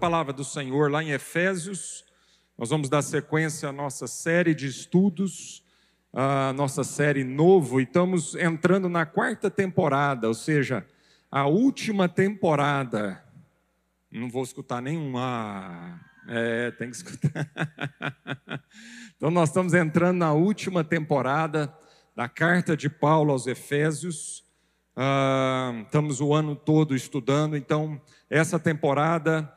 Palavra do Senhor lá em Efésios. Nós vamos dar sequência à nossa série de estudos, a nossa série novo, e estamos entrando na quarta temporada, ou seja, a última temporada. Não vou escutar nenhum ah, é, tem que escutar. então nós estamos entrando na última temporada da carta de Paulo aos Efésios. Uh, estamos o ano todo estudando, então essa temporada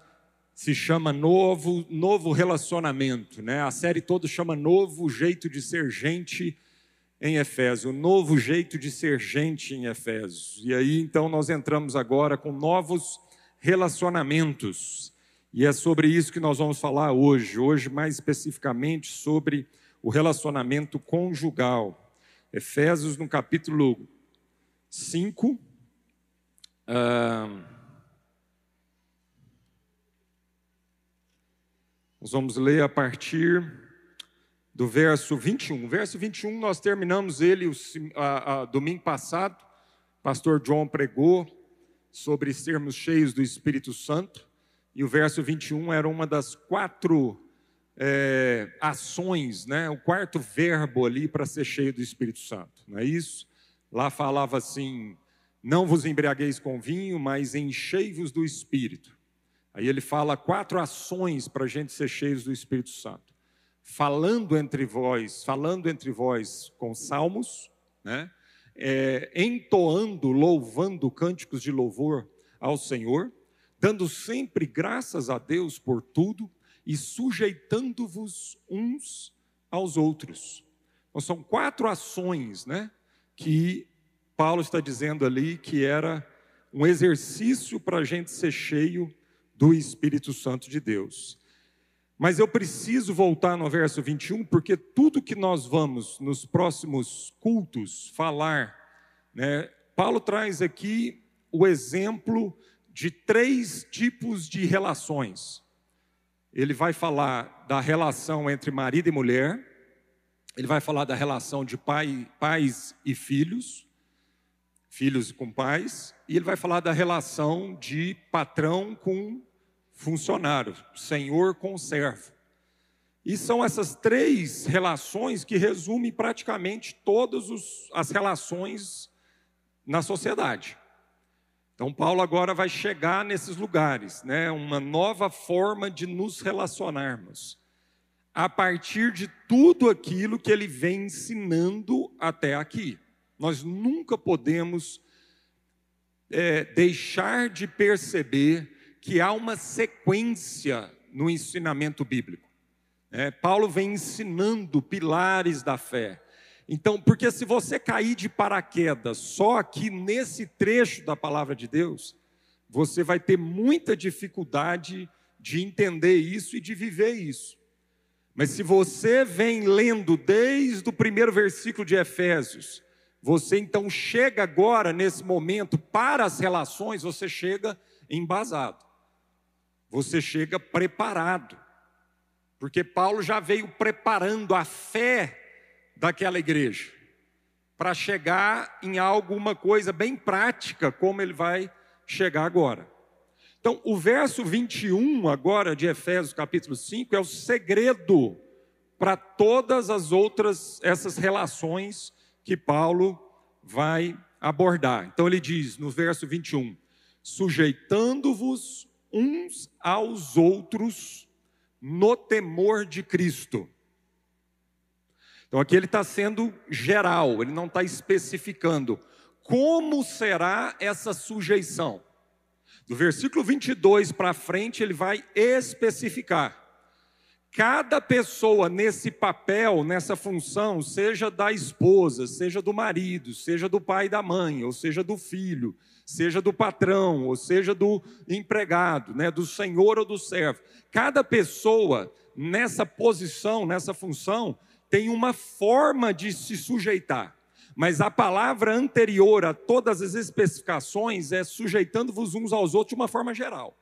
se chama Novo, Novo Relacionamento, né? A série toda chama Novo Jeito de Ser Gente em Efésios, Novo Jeito de Ser Gente em Efésios. E aí então nós entramos agora com novos relacionamentos. E é sobre isso que nós vamos falar hoje, hoje mais especificamente sobre o relacionamento conjugal. Efésios no capítulo 5. Ah, nós vamos ler a partir do verso 21. O verso 21 nós terminamos ele o a, a, domingo passado. Pastor John pregou sobre sermos cheios do Espírito Santo. E o verso 21 era uma das quatro é, ações, né? o quarto verbo ali para ser cheio do Espírito Santo, não é isso? Lá falava assim: não vos embriagueis com vinho, mas enchei-vos do Espírito. Aí ele fala quatro ações para a gente ser cheios do Espírito Santo. Falando entre vós, falando entre vós com salmos, né? É, entoando, louvando cânticos de louvor ao Senhor, dando sempre graças a Deus por tudo e sujeitando-vos uns aos outros. Então, são quatro ações, né? Que Paulo está dizendo ali que era um exercício para a gente ser cheio do Espírito Santo de Deus. Mas eu preciso voltar no verso 21, porque tudo que nós vamos nos próximos cultos falar, né, Paulo traz aqui o exemplo de três tipos de relações. Ele vai falar da relação entre marido e mulher, ele vai falar da relação de pai, pais e filhos, filhos com pais, e ele vai falar da relação de patrão com funcionário, senhor com servo. E são essas três relações que resumem praticamente todas as relações na sociedade. Então, Paulo agora vai chegar nesses lugares, né? uma nova forma de nos relacionarmos, a partir de tudo aquilo que ele vem ensinando até aqui. Nós nunca podemos é, deixar de perceber que há uma sequência no ensinamento bíblico. É, Paulo vem ensinando pilares da fé. Então, porque se você cair de paraquedas só aqui nesse trecho da palavra de Deus, você vai ter muita dificuldade de entender isso e de viver isso. Mas se você vem lendo desde o primeiro versículo de Efésios, você então chega agora, nesse momento, para as relações, você chega embasado você chega preparado. Porque Paulo já veio preparando a fé daquela igreja para chegar em alguma coisa bem prática, como ele vai chegar agora. Então, o verso 21 agora de Efésios capítulo 5 é o segredo para todas as outras essas relações que Paulo vai abordar. Então ele diz no verso 21: sujeitando-vos uns aos outros no temor de Cristo. Então aqui ele está sendo geral, ele não está especificando como será essa sujeição. Do versículo 22 para frente, ele vai especificar. Cada pessoa nesse papel, nessa função, seja da esposa, seja do marido, seja do pai e da mãe, ou seja do filho, seja do patrão, ou seja do empregado, né, do senhor ou do servo. Cada pessoa nessa posição, nessa função, tem uma forma de se sujeitar. Mas a palavra anterior a todas as especificações é sujeitando-vos uns aos outros de uma forma geral.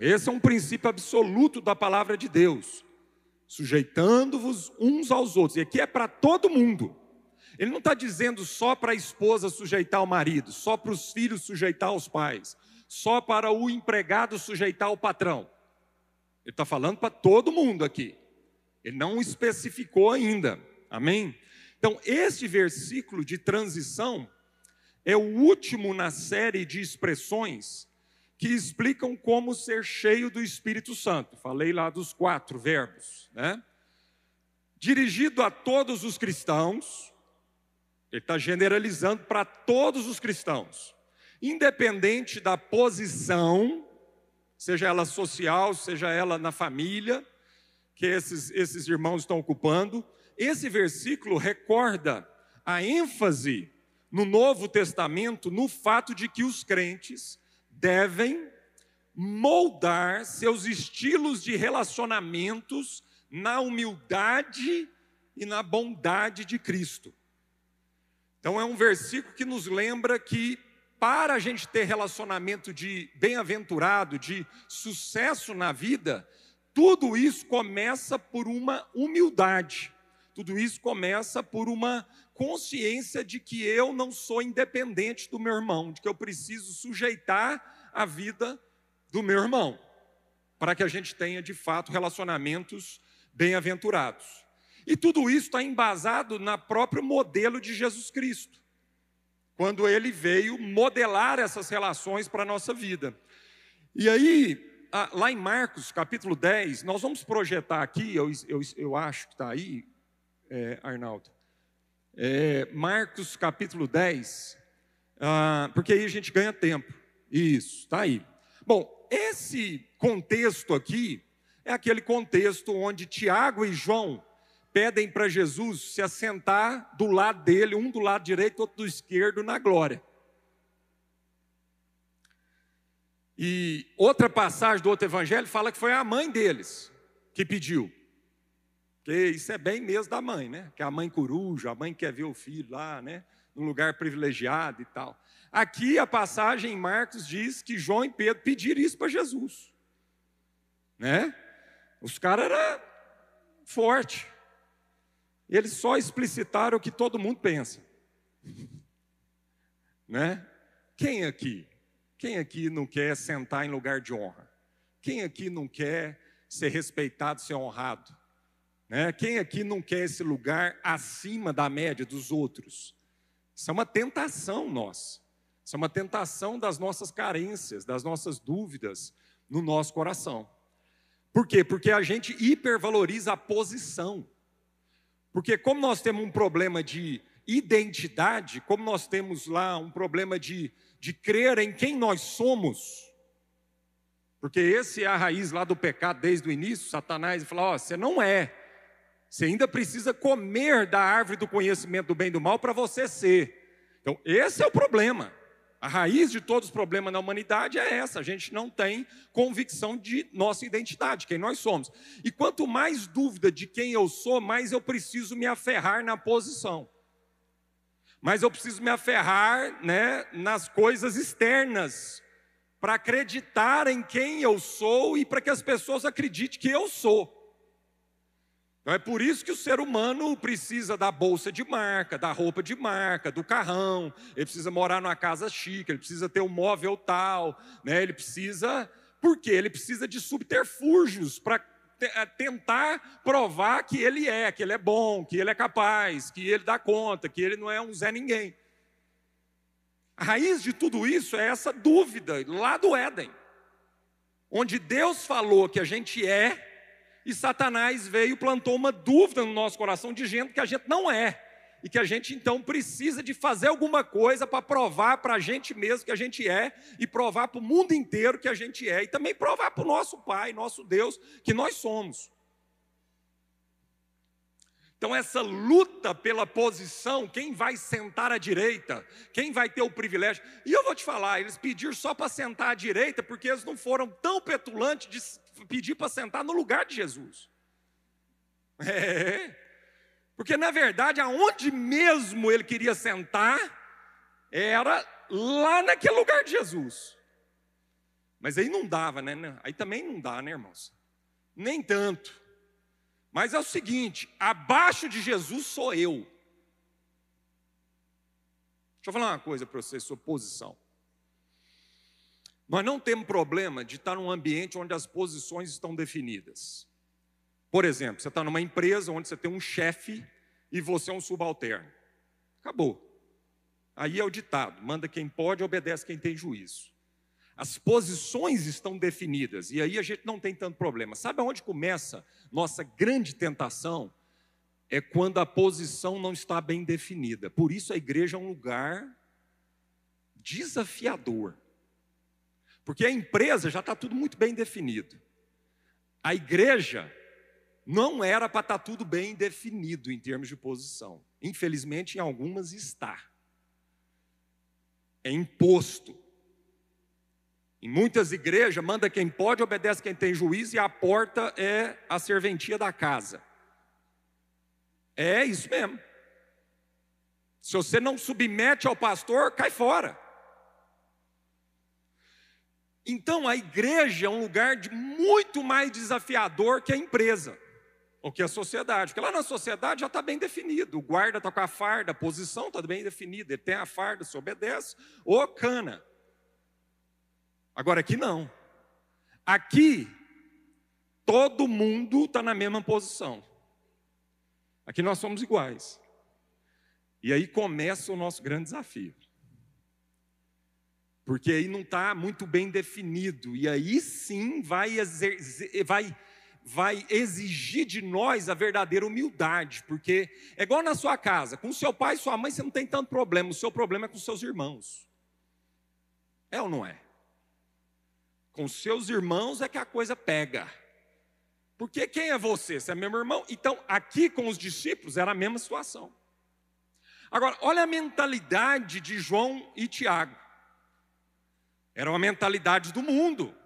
Esse é um princípio absoluto da palavra de Deus. Sujeitando-vos uns aos outros. E aqui é para todo mundo. Ele não está dizendo só para a esposa sujeitar o marido, só para os filhos sujeitar os pais, só para o empregado sujeitar o patrão. Ele está falando para todo mundo aqui. Ele não especificou ainda. Amém? Então, este versículo de transição é o último na série de expressões que explicam como ser cheio do Espírito Santo. Falei lá dos quatro verbos, né? Dirigido a todos os cristãos, ele está generalizando para todos os cristãos, independente da posição, seja ela social, seja ela na família, que esses, esses irmãos estão ocupando. Esse versículo recorda a ênfase no Novo Testamento no fato de que os crentes devem moldar seus estilos de relacionamentos na humildade e na bondade de Cristo. Então é um versículo que nos lembra que para a gente ter relacionamento de bem-aventurado, de sucesso na vida, tudo isso começa por uma humildade. Tudo isso começa por uma consciência de que eu não sou independente do meu irmão, de que eu preciso sujeitar a vida do meu irmão, para que a gente tenha de fato relacionamentos bem-aventurados. E tudo isso está embasado na próprio modelo de Jesus Cristo, quando ele veio modelar essas relações para a nossa vida. E aí, lá em Marcos, capítulo 10, nós vamos projetar aqui, eu, eu, eu acho que está aí, é, Arnaldo, é, Marcos capítulo 10, ah, porque aí a gente ganha tempo. Isso, está aí. Bom, esse contexto aqui é aquele contexto onde Tiago e João pedem para Jesus se assentar do lado dele, um do lado direito, outro do esquerdo, na glória. E outra passagem do outro evangelho fala que foi a mãe deles que pediu. Porque isso é bem mesmo da mãe, né? Que a mãe coruja, a mãe quer ver o filho lá, né? Num lugar privilegiado e tal. Aqui a passagem em Marcos diz que João e Pedro pediram isso para Jesus. Né? Os caras eram fortes. Eles só explicitaram o que todo mundo pensa. Né? Quem aqui? Quem aqui não quer sentar em lugar de honra? Quem aqui não quer ser respeitado, ser honrado? Né? Quem aqui não quer esse lugar acima da média dos outros? Isso é uma tentação nossa. Isso é uma tentação das nossas carências, das nossas dúvidas no nosso coração. Por quê? Porque a gente hipervaloriza a posição. Porque como nós temos um problema de identidade, como nós temos lá um problema de, de crer em quem nós somos, porque esse é a raiz lá do pecado desde o início, Satanás fala, ó, oh, você não é, você ainda precisa comer da árvore do conhecimento do bem e do mal para você ser. Então, esse é o problema. A raiz de todos os problemas na humanidade é essa: a gente não tem convicção de nossa identidade, quem nós somos. E quanto mais dúvida de quem eu sou, mais eu preciso me aferrar na posição. Mas eu preciso me aferrar né, nas coisas externas, para acreditar em quem eu sou e para que as pessoas acreditem que eu sou. Então é por isso que o ser humano precisa da bolsa de marca, da roupa de marca, do carrão, ele precisa morar numa casa chique, ele precisa ter um móvel tal, né? ele precisa. Por quê? Ele precisa de subterfúgios para eh, tentar provar que ele é, que ele é bom, que ele é capaz, que ele dá conta, que ele não é um Zé Ninguém. A raiz de tudo isso é essa dúvida lá do Éden, onde Deus falou que a gente é e Satanás veio e plantou uma dúvida no nosso coração de gente que a gente não é. E que a gente então precisa de fazer alguma coisa para provar para a gente mesmo que a gente é, e provar para o mundo inteiro que a gente é, e também provar para o nosso Pai, nosso Deus, que nós somos. Então, essa luta pela posição, quem vai sentar à direita, quem vai ter o privilégio. E eu vou te falar, eles pediram só para sentar à direita, porque eles não foram tão petulantes de pedir para sentar no lugar de Jesus. É, porque na verdade, aonde mesmo ele queria sentar, era lá naquele lugar de Jesus. Mas aí não dava, né? Aí também não dá, né, irmãos? Nem tanto. Mas é o seguinte: abaixo de Jesus sou eu. Deixa eu falar uma coisa para você, sua posição. Nós não temos problema de estar num ambiente onde as posições estão definidas. Por exemplo, você está numa empresa onde você tem um chefe e você é um subalterno. Acabou. Aí é o ditado: manda quem pode, obedece quem tem juízo. As posições estão definidas e aí a gente não tem tanto problema. Sabe aonde começa nossa grande tentação? É quando a posição não está bem definida. Por isso a igreja é um lugar desafiador. Porque a empresa já está tudo muito bem definido. A igreja não era para estar tá tudo bem definido em termos de posição. Infelizmente, em algumas está. É imposto. Em muitas igrejas, manda quem pode, obedece quem tem juízo, e a porta é a serventia da casa. É isso mesmo. Se você não submete ao pastor, cai fora. Então a igreja é um lugar de muito mais desafiador que a empresa, ou que a sociedade. Porque lá na sociedade já está bem definido. O guarda está com a farda, a posição está bem definida. Ele tem a farda, se obedece, ou cana. Agora aqui não. Aqui todo mundo está na mesma posição. Aqui nós somos iguais. E aí começa o nosso grande desafio porque aí não está muito bem definido, e aí sim vai, vai, vai exigir de nós a verdadeira humildade, porque é igual na sua casa, com seu pai e sua mãe você não tem tanto problema, o seu problema é com seus irmãos. É ou não é? Com seus irmãos é que a coisa pega. Porque quem é você? Você é meu irmão? Então, aqui com os discípulos era a mesma situação. Agora, olha a mentalidade de João e Tiago. Era uma mentalidade do mundo.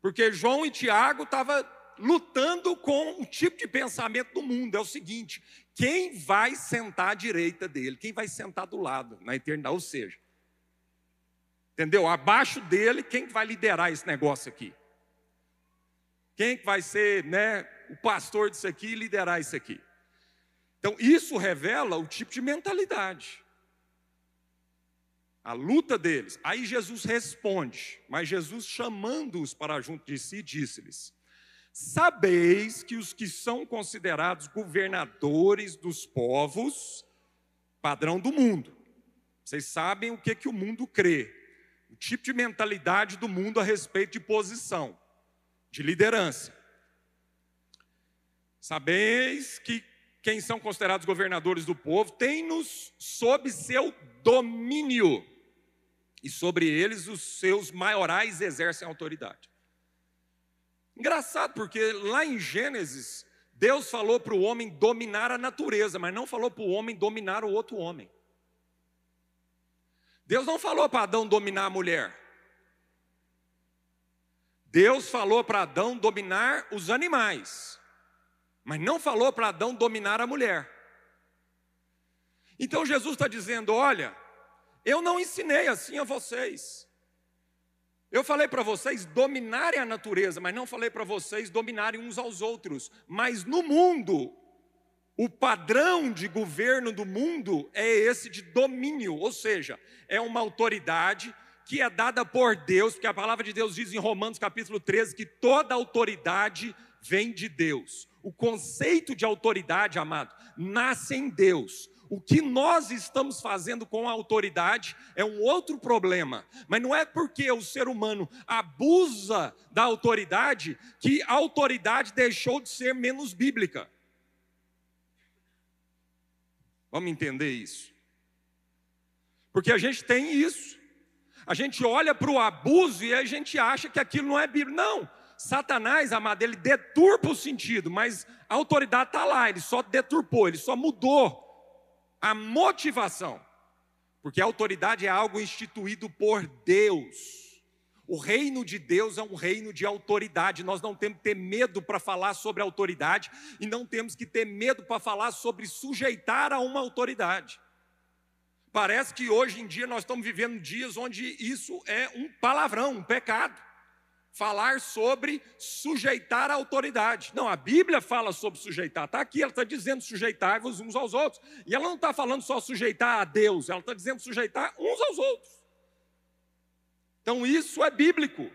Porque João e Tiago estavam lutando com o tipo de pensamento do mundo. É o seguinte: quem vai sentar à direita dele? Quem vai sentar do lado na eternidade? Ou seja, entendeu? Abaixo dele, quem vai liderar esse negócio aqui? Quem vai ser né, o pastor disso aqui e liderar isso aqui? Então, isso revela o tipo de mentalidade a luta deles. Aí Jesus responde, mas Jesus chamando-os para junto de si, disse-lhes: Sabeis que os que são considerados governadores dos povos, padrão do mundo, vocês sabem o que, que o mundo crê, o tipo de mentalidade do mundo a respeito de posição, de liderança. Sabeis que quem são considerados governadores do povo tem-nos sob seu domínio e sobre eles os seus maiorais exercem autoridade. Engraçado, porque lá em Gênesis, Deus falou para o homem dominar a natureza, mas não falou para o homem dominar o outro homem. Deus não falou para Adão dominar a mulher. Deus falou para Adão dominar os animais, mas não falou para Adão dominar a mulher. Então Jesus está dizendo: olha, eu não ensinei assim a vocês. Eu falei para vocês dominarem a natureza, mas não falei para vocês dominarem uns aos outros. Mas no mundo, o padrão de governo do mundo é esse de domínio, ou seja, é uma autoridade que é dada por Deus, porque a palavra de Deus diz em Romanos capítulo 13 que toda autoridade vem de Deus. O conceito de autoridade, amado, nasce em Deus. O que nós estamos fazendo com a autoridade é um outro problema, mas não é porque o ser humano abusa da autoridade que a autoridade deixou de ser menos bíblica. Vamos entender isso. Porque a gente tem isso. A gente olha para o abuso e a gente acha que aquilo não é bíblico. Não, Satanás, amado, ele deturpa o sentido, mas a autoridade está lá, ele só deturpou, ele só mudou a motivação, porque a autoridade é algo instituído por Deus. O reino de Deus é um reino de autoridade. Nós não temos que ter medo para falar sobre autoridade e não temos que ter medo para falar sobre sujeitar a uma autoridade. Parece que hoje em dia nós estamos vivendo dias onde isso é um palavrão, um pecado falar sobre sujeitar a autoridade. Não, a Bíblia fala sobre sujeitar. Está aqui, ela está dizendo sujeitar-vos uns aos outros. E ela não está falando só sujeitar a Deus, ela está dizendo sujeitar uns aos outros. Então isso é bíblico.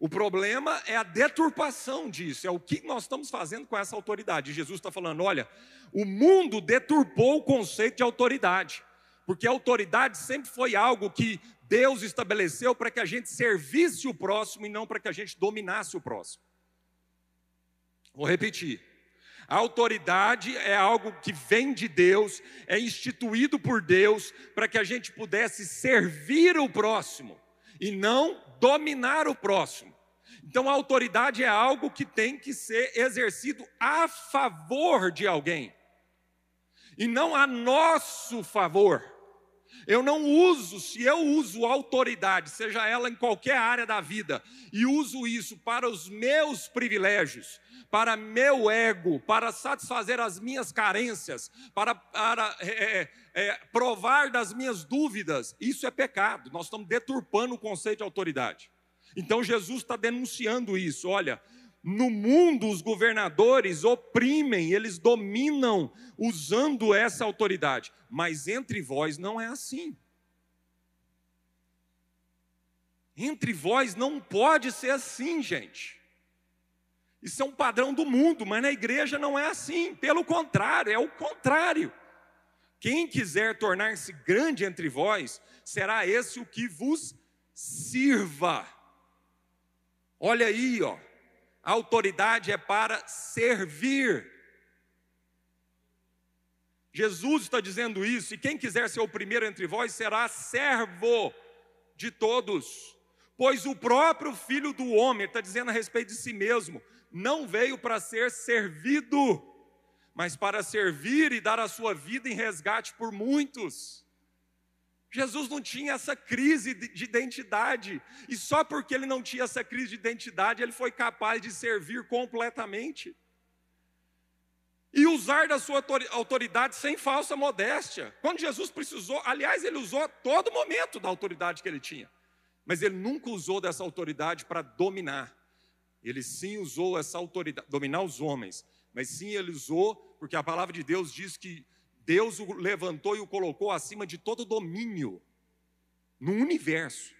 O problema é a deturpação disso, é o que nós estamos fazendo com essa autoridade. Jesus está falando: olha, o mundo deturpou o conceito de autoridade, porque a autoridade sempre foi algo que Deus estabeleceu para que a gente servisse o próximo e não para que a gente dominasse o próximo. Vou repetir. A autoridade é algo que vem de Deus, é instituído por Deus para que a gente pudesse servir o próximo e não dominar o próximo. Então a autoridade é algo que tem que ser exercido a favor de alguém e não a nosso favor. Eu não uso, se eu uso autoridade, seja ela em qualquer área da vida, e uso isso para os meus privilégios, para meu ego, para satisfazer as minhas carências, para, para é, é, é, provar das minhas dúvidas, isso é pecado. Nós estamos deturpando o conceito de autoridade. Então Jesus está denunciando isso. Olha, no mundo os governadores oprimem, eles dominam usando essa autoridade, mas entre vós não é assim. Entre vós não pode ser assim, gente. Isso é um padrão do mundo, mas na igreja não é assim. Pelo contrário, é o contrário. Quem quiser tornar-se grande entre vós, será esse o que vos sirva. Olha aí, ó. A autoridade é para servir. Jesus está dizendo isso, e quem quiser ser o primeiro entre vós será servo de todos. Pois o próprio filho do homem, está dizendo a respeito de si mesmo, não veio para ser servido, mas para servir e dar a sua vida em resgate por muitos. Jesus não tinha essa crise de identidade, e só porque ele não tinha essa crise de identidade, ele foi capaz de servir completamente e usar da sua autoridade sem falsa modéstia. Quando Jesus precisou, aliás, ele usou todo momento da autoridade que ele tinha, mas ele nunca usou dessa autoridade para dominar. Ele sim usou essa autoridade, dominar os homens, mas sim ele usou, porque a palavra de Deus diz que Deus o levantou e o colocou acima de todo domínio no universo.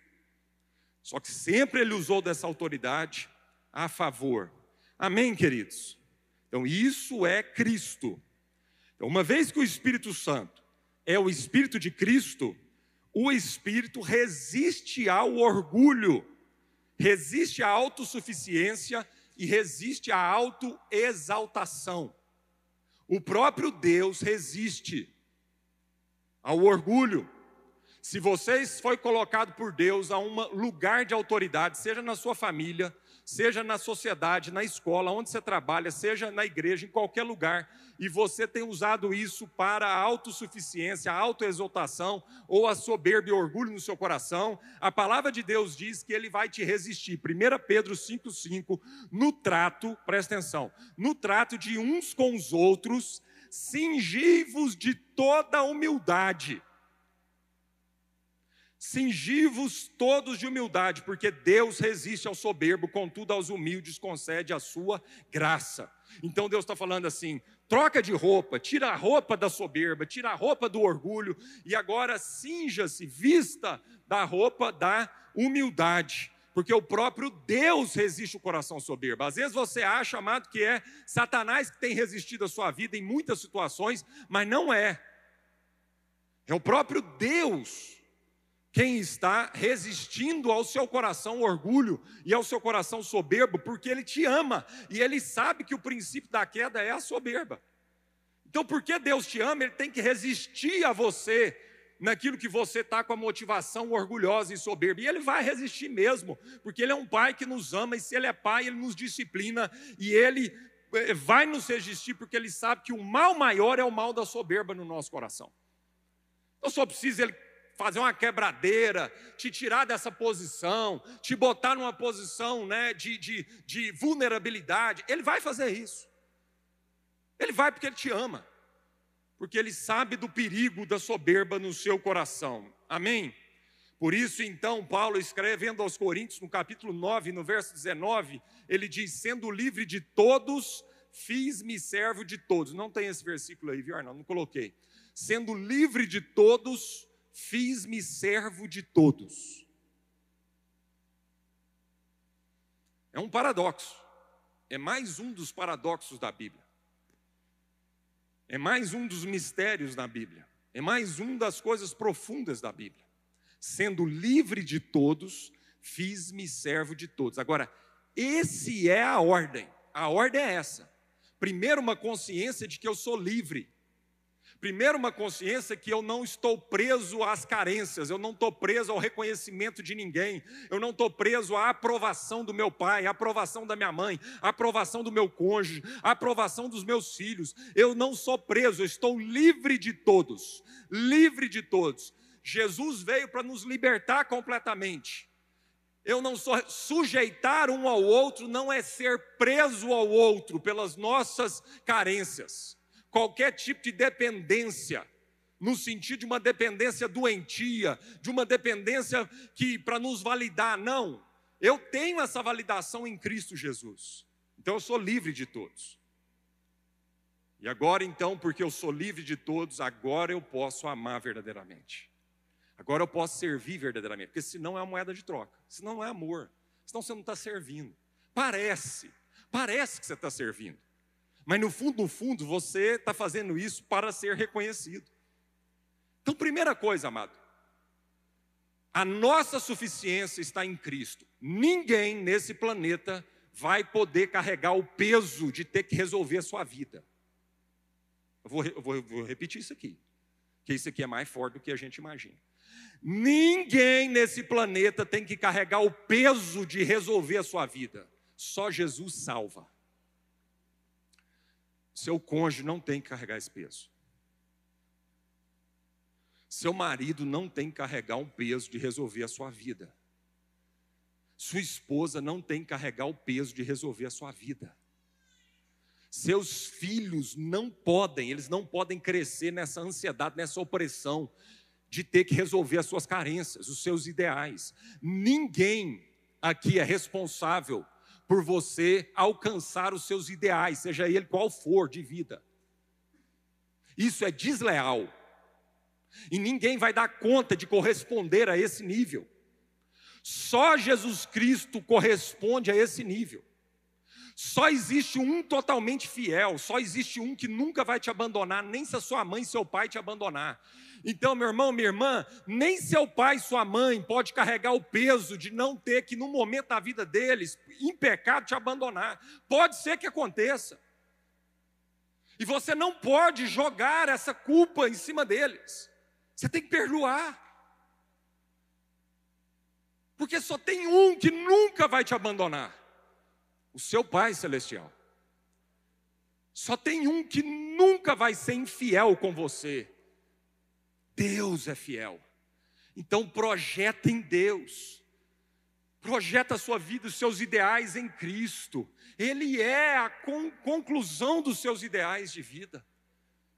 Só que sempre ele usou dessa autoridade a favor. Amém, queridos? Então, isso é Cristo. Então, uma vez que o Espírito Santo é o Espírito de Cristo, o Espírito resiste ao orgulho resiste à autossuficiência e resiste à autoexaltação. O próprio Deus resiste ao orgulho. Se você foi colocado por Deus a um lugar de autoridade, seja na sua família, seja na sociedade, na escola, onde você trabalha, seja na igreja, em qualquer lugar, e você tem usado isso para a autossuficiência, a autoexaltação ou a soberba e orgulho no seu coração, a palavra de Deus diz que ele vai te resistir. 1 Pedro 5,5, no trato, presta atenção, no trato de uns com os outros, cingivos de toda humildade Cingivos todos de humildade, porque Deus resiste ao soberbo, contudo aos humildes concede a sua graça. Então Deus está falando assim: troca de roupa, tira a roupa da soberba, tira a roupa do orgulho, e agora cinja-se, vista da roupa da humildade. Porque o próprio Deus resiste o coração soberbo. Às vezes você acha, amado, que é Satanás que tem resistido a sua vida em muitas situações, mas não é. É o próprio Deus quem está resistindo ao seu coração orgulho e ao seu coração soberbo, porque ele te ama e ele sabe que o princípio da queda é a soberba. Então, porque Deus te ama, ele tem que resistir a você naquilo que você está com a motivação orgulhosa e soberba. E ele vai resistir mesmo, porque ele é um pai que nos ama, e se ele é pai, ele nos disciplina, e ele eh, vai nos resistir, porque ele sabe que o mal maior é o mal da soberba no nosso coração. Então só precisa ele fazer uma quebradeira, te tirar dessa posição, te botar numa posição né, de, de, de vulnerabilidade. Ele vai fazer isso. Ele vai porque ele te ama, porque ele sabe do perigo da soberba no seu coração. Amém? Por isso, então, Paulo escrevendo aos Coríntios, no capítulo 9, no verso 19, ele diz: Sendo livre de todos, fiz-me servo de todos. Não tem esse versículo aí, viu, Arnaldo? Não coloquei. Sendo livre de todos, fiz-me servo de todos. É um paradoxo. É mais um dos paradoxos da Bíblia. É mais um dos mistérios da Bíblia. É mais um das coisas profundas da Bíblia. Sendo livre de todos, fiz-me servo de todos. Agora, esse é a ordem. A ordem é essa. Primeiro, uma consciência de que eu sou livre. Primeiro, uma consciência que eu não estou preso às carências, eu não estou preso ao reconhecimento de ninguém, eu não estou preso à aprovação do meu pai, à aprovação da minha mãe, à aprovação do meu cônjuge, à aprovação dos meus filhos. Eu não sou preso, eu estou livre de todos, livre de todos. Jesus veio para nos libertar completamente. Eu não sou sujeitar um ao outro, não é ser preso ao outro pelas nossas carências qualquer tipo de dependência, no sentido de uma dependência doentia, de uma dependência que para nos validar, não. Eu tenho essa validação em Cristo Jesus. Então eu sou livre de todos. E agora então, porque eu sou livre de todos, agora eu posso amar verdadeiramente. Agora eu posso servir verdadeiramente, porque senão é uma moeda de troca, senão não é amor, senão você não está servindo. Parece, parece que você está servindo. Mas no fundo, no fundo, você está fazendo isso para ser reconhecido. Então, primeira coisa, amado, a nossa suficiência está em Cristo. Ninguém nesse planeta vai poder carregar o peso de ter que resolver a sua vida. Eu vou, eu vou, eu vou repetir isso aqui, que isso aqui é mais forte do que a gente imagina. Ninguém nesse planeta tem que carregar o peso de resolver a sua vida. Só Jesus salva. Seu cônjuge não tem que carregar esse peso. Seu marido não tem que carregar um peso de resolver a sua vida. Sua esposa não tem que carregar o peso de resolver a sua vida. Seus filhos não podem, eles não podem crescer nessa ansiedade, nessa opressão de ter que resolver as suas carências, os seus ideais. Ninguém aqui é responsável por você alcançar os seus ideais, seja ele qual for de vida. Isso é desleal. E ninguém vai dar conta de corresponder a esse nível. Só Jesus Cristo corresponde a esse nível. Só existe um totalmente fiel, só existe um que nunca vai te abandonar, nem se a sua mãe e seu pai te abandonar. Então, meu irmão, minha irmã, nem seu pai e sua mãe pode carregar o peso de não ter que, no momento da vida deles, em pecado, te abandonar. Pode ser que aconteça. E você não pode jogar essa culpa em cima deles. Você tem que perdoar. Porque só tem um que nunca vai te abandonar: o seu Pai Celestial. Só tem um que nunca vai ser infiel com você: Deus é fiel. Então projeta em Deus. Projeta a sua vida, os seus ideais em Cristo. Ele é a con conclusão dos seus ideais de vida.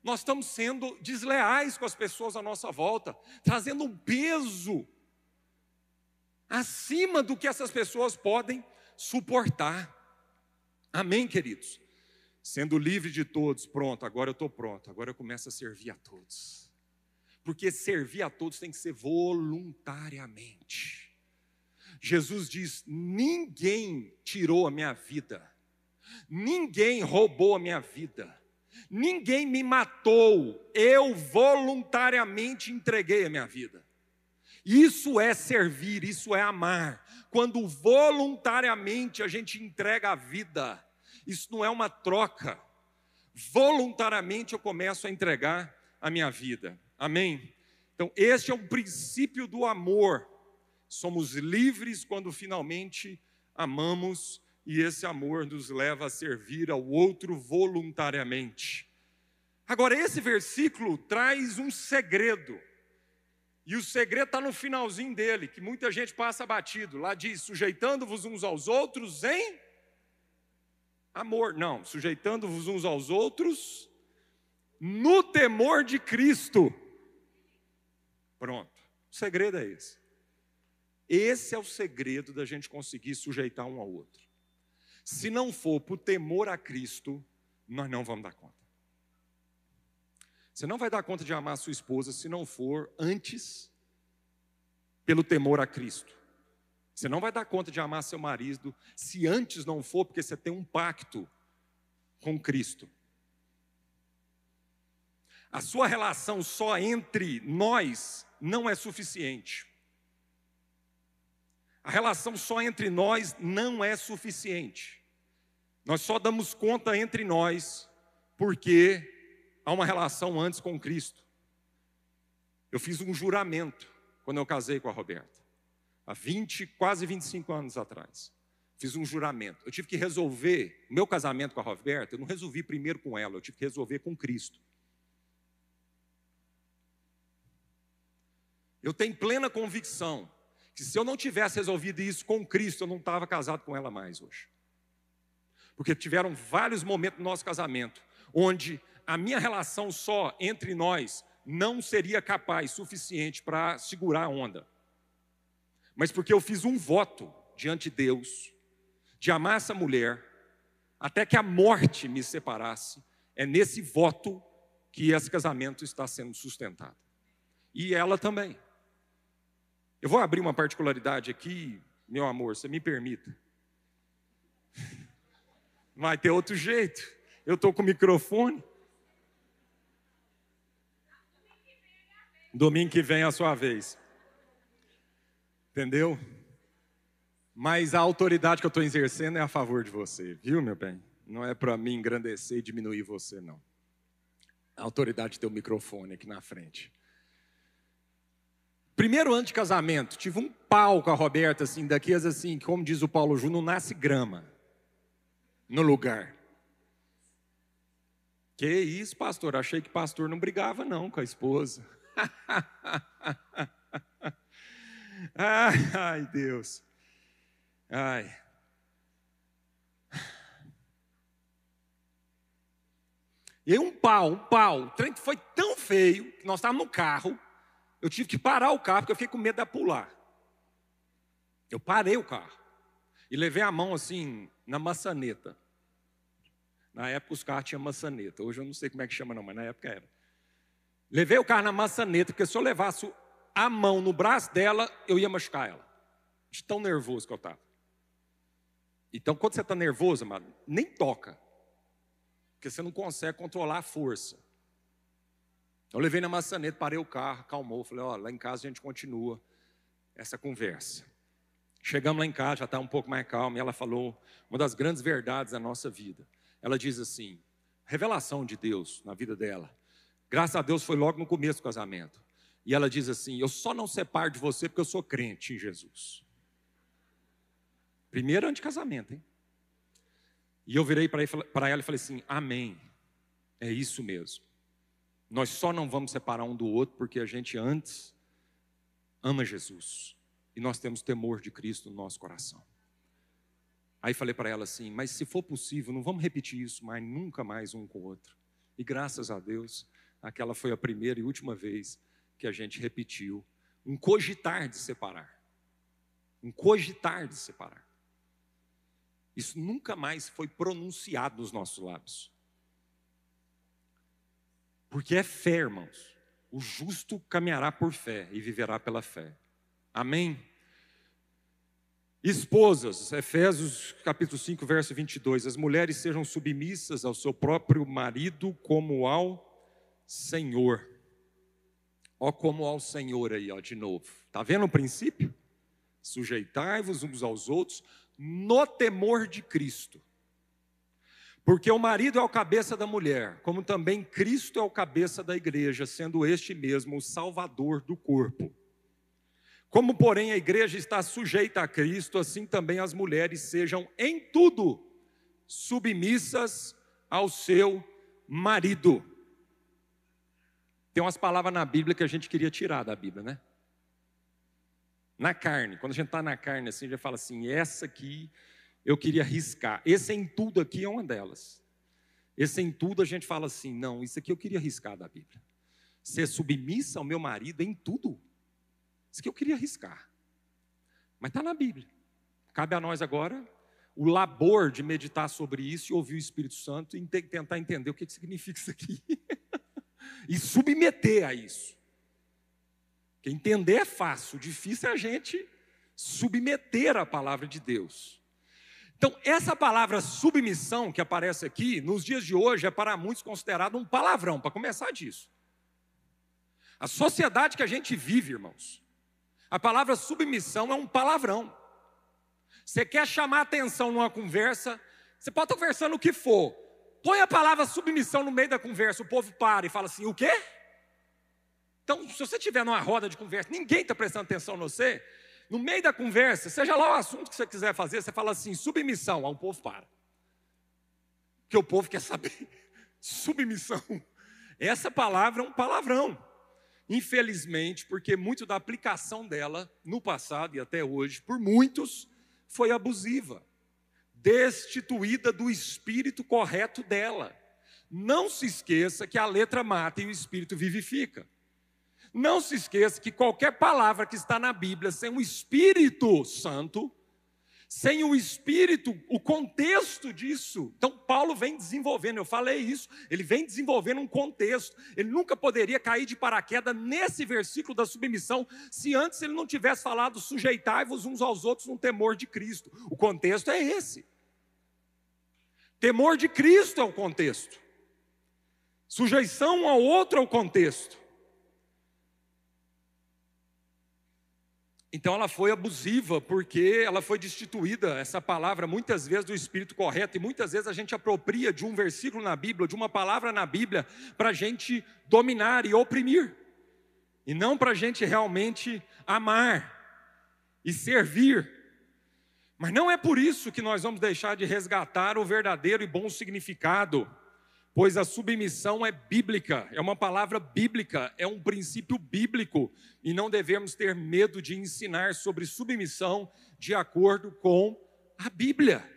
Nós estamos sendo desleais com as pessoas à nossa volta, trazendo um peso acima do que essas pessoas podem suportar. Amém, queridos? Sendo livre de todos, pronto, agora eu estou pronto, agora eu começo a servir a todos porque servir a todos tem que ser voluntariamente. Jesus diz: ninguém tirou a minha vida, ninguém roubou a minha vida, ninguém me matou, eu voluntariamente entreguei a minha vida. Isso é servir, isso é amar. Quando voluntariamente a gente entrega a vida, isso não é uma troca. Voluntariamente eu começo a entregar a minha vida. Amém? Então, este é o princípio do amor. Somos livres quando finalmente amamos, e esse amor nos leva a servir ao outro voluntariamente. Agora, esse versículo traz um segredo, e o segredo está no finalzinho dele, que muita gente passa batido. Lá diz: sujeitando-vos uns aos outros em amor. Não, sujeitando-vos uns aos outros no temor de Cristo. Pronto. O segredo é esse. Esse é o segredo da gente conseguir sujeitar um ao outro. Se não for por temor a Cristo, nós não vamos dar conta. Você não vai dar conta de amar a sua esposa se não for antes pelo temor a Cristo. Você não vai dar conta de amar seu marido se antes não for porque você tem um pacto com Cristo. A sua relação só entre nós não é suficiente. A relação só entre nós não é suficiente. Nós só damos conta entre nós porque há uma relação antes com Cristo. Eu fiz um juramento quando eu casei com a Roberta, há 20, quase 25 anos atrás. Fiz um juramento. Eu tive que resolver o meu casamento com a Roberta, eu não resolvi primeiro com ela, eu tive que resolver com Cristo. Eu tenho plena convicção que se eu não tivesse resolvido isso com Cristo, eu não estava casado com ela mais hoje. Porque tiveram vários momentos no nosso casamento onde a minha relação só entre nós não seria capaz suficiente para segurar a onda. Mas porque eu fiz um voto diante de Deus de amar essa mulher até que a morte me separasse, é nesse voto que esse casamento está sendo sustentado. E ela também. Eu vou abrir uma particularidade aqui, meu amor, você me permita. Vai ter outro jeito. Eu estou com o microfone. Domingo que vem é a sua vez. Entendeu? Mas a autoridade que eu estou exercendo é a favor de você, viu, meu bem? Não é para me engrandecer e diminuir você, não. A autoridade de ter o microfone aqui na frente. Primeiro ano de casamento, tive um pau com a Roberta, assim, daqueles assim, como diz o Paulo Júnior, não nasce grama no lugar. Que isso, pastor? Achei que pastor não brigava não com a esposa. ai, Deus. Ai. E aí um pau, um pau. O trem foi tão feio que nós estávamos no carro. Eu tive que parar o carro porque eu fiquei com medo de pular. Eu parei o carro e levei a mão assim na maçaneta. Na época os carros tinham maçaneta. Hoje eu não sei como é que chama não, mas na época era. Levei o carro na maçaneta porque se eu levasse a mão no braço dela, eu ia machucar ela. De tão nervoso que eu estava. Então, quando você está nervoso, amado, nem toca. Porque você não consegue controlar a força. Eu levei na maçaneta, parei o carro, calmou, falei, ó, lá em casa a gente continua essa conversa. Chegamos lá em casa, já está um pouco mais calmo, e ela falou uma das grandes verdades da nossa vida. Ela diz assim: revelação de Deus na vida dela. Graças a Deus foi logo no começo do casamento. E ela diz assim: Eu só não separo de você porque eu sou crente em Jesus. Primeiro ano de casamento, hein? E eu virei para ela e falei assim: Amém. É isso mesmo. Nós só não vamos separar um do outro porque a gente antes ama Jesus e nós temos temor de Cristo no nosso coração. Aí falei para ela assim: Mas se for possível, não vamos repetir isso mais nunca mais um com o outro. E graças a Deus, aquela foi a primeira e última vez que a gente repetiu um cogitar de separar. Um cogitar de separar. Isso nunca mais foi pronunciado nos nossos lábios. Porque é fé, irmãos. O justo caminhará por fé e viverá pela fé. Amém? Esposas, Efésios capítulo 5, verso 22. As mulheres sejam submissas ao seu próprio marido como ao Senhor. Ó, como ao Senhor aí, ó, de novo. Está vendo o princípio? Sujeitai-vos uns aos outros no temor de Cristo. Porque o marido é o cabeça da mulher, como também Cristo é o cabeça da igreja, sendo este mesmo o salvador do corpo. Como, porém, a igreja está sujeita a Cristo, assim também as mulheres sejam em tudo submissas ao seu marido. Tem umas palavras na Bíblia que a gente queria tirar da Bíblia, né? Na carne, quando a gente está na carne assim, a gente fala assim: essa aqui eu queria riscar. Esse em tudo aqui é uma delas. Esse em tudo a gente fala assim: não, isso aqui eu queria riscar da Bíblia. Ser submissa ao meu marido em tudo. Isso aqui eu queria riscar. Mas está na Bíblia. Cabe a nós agora o labor de meditar sobre isso e ouvir o Espírito Santo e tentar entender o que significa isso aqui. e submeter a isso. Porque entender é fácil, difícil é a gente submeter à palavra de Deus. Então, essa palavra submissão que aparece aqui, nos dias de hoje, é para muitos considerado um palavrão, para começar disso. A sociedade que a gente vive, irmãos, a palavra submissão é um palavrão. Você quer chamar atenção numa conversa, você pode estar conversando o que for. Põe a palavra submissão no meio da conversa, o povo para e fala assim: o quê? Então, se você estiver numa roda de conversa, ninguém está prestando atenção em você, no meio da conversa, seja lá o assunto que você quiser fazer, você fala assim: submissão, aí o povo para. Porque o povo quer saber. submissão. Essa palavra é um palavrão. Infelizmente, porque muito da aplicação dela no passado e até hoje, por muitos, foi abusiva, destituída do espírito correto dela. Não se esqueça que a letra mata e o espírito vivifica. Não se esqueça que qualquer palavra que está na Bíblia sem o Espírito Santo, sem o Espírito, o contexto disso. Então, Paulo vem desenvolvendo, eu falei isso, ele vem desenvolvendo um contexto. Ele nunca poderia cair de paraquedas nesse versículo da submissão, se antes ele não tivesse falado sujeitai-vos uns aos outros no temor de Cristo. O contexto é esse. Temor de Cristo é o contexto. Sujeição ao outro é o contexto. Então ela foi abusiva porque ela foi destituída, essa palavra, muitas vezes do espírito correto, e muitas vezes a gente apropria de um versículo na Bíblia, de uma palavra na Bíblia, para a gente dominar e oprimir, e não para a gente realmente amar e servir. Mas não é por isso que nós vamos deixar de resgatar o verdadeiro e bom significado pois a submissão é bíblica, é uma palavra bíblica, é um princípio bíblico, e não devemos ter medo de ensinar sobre submissão de acordo com a Bíblia.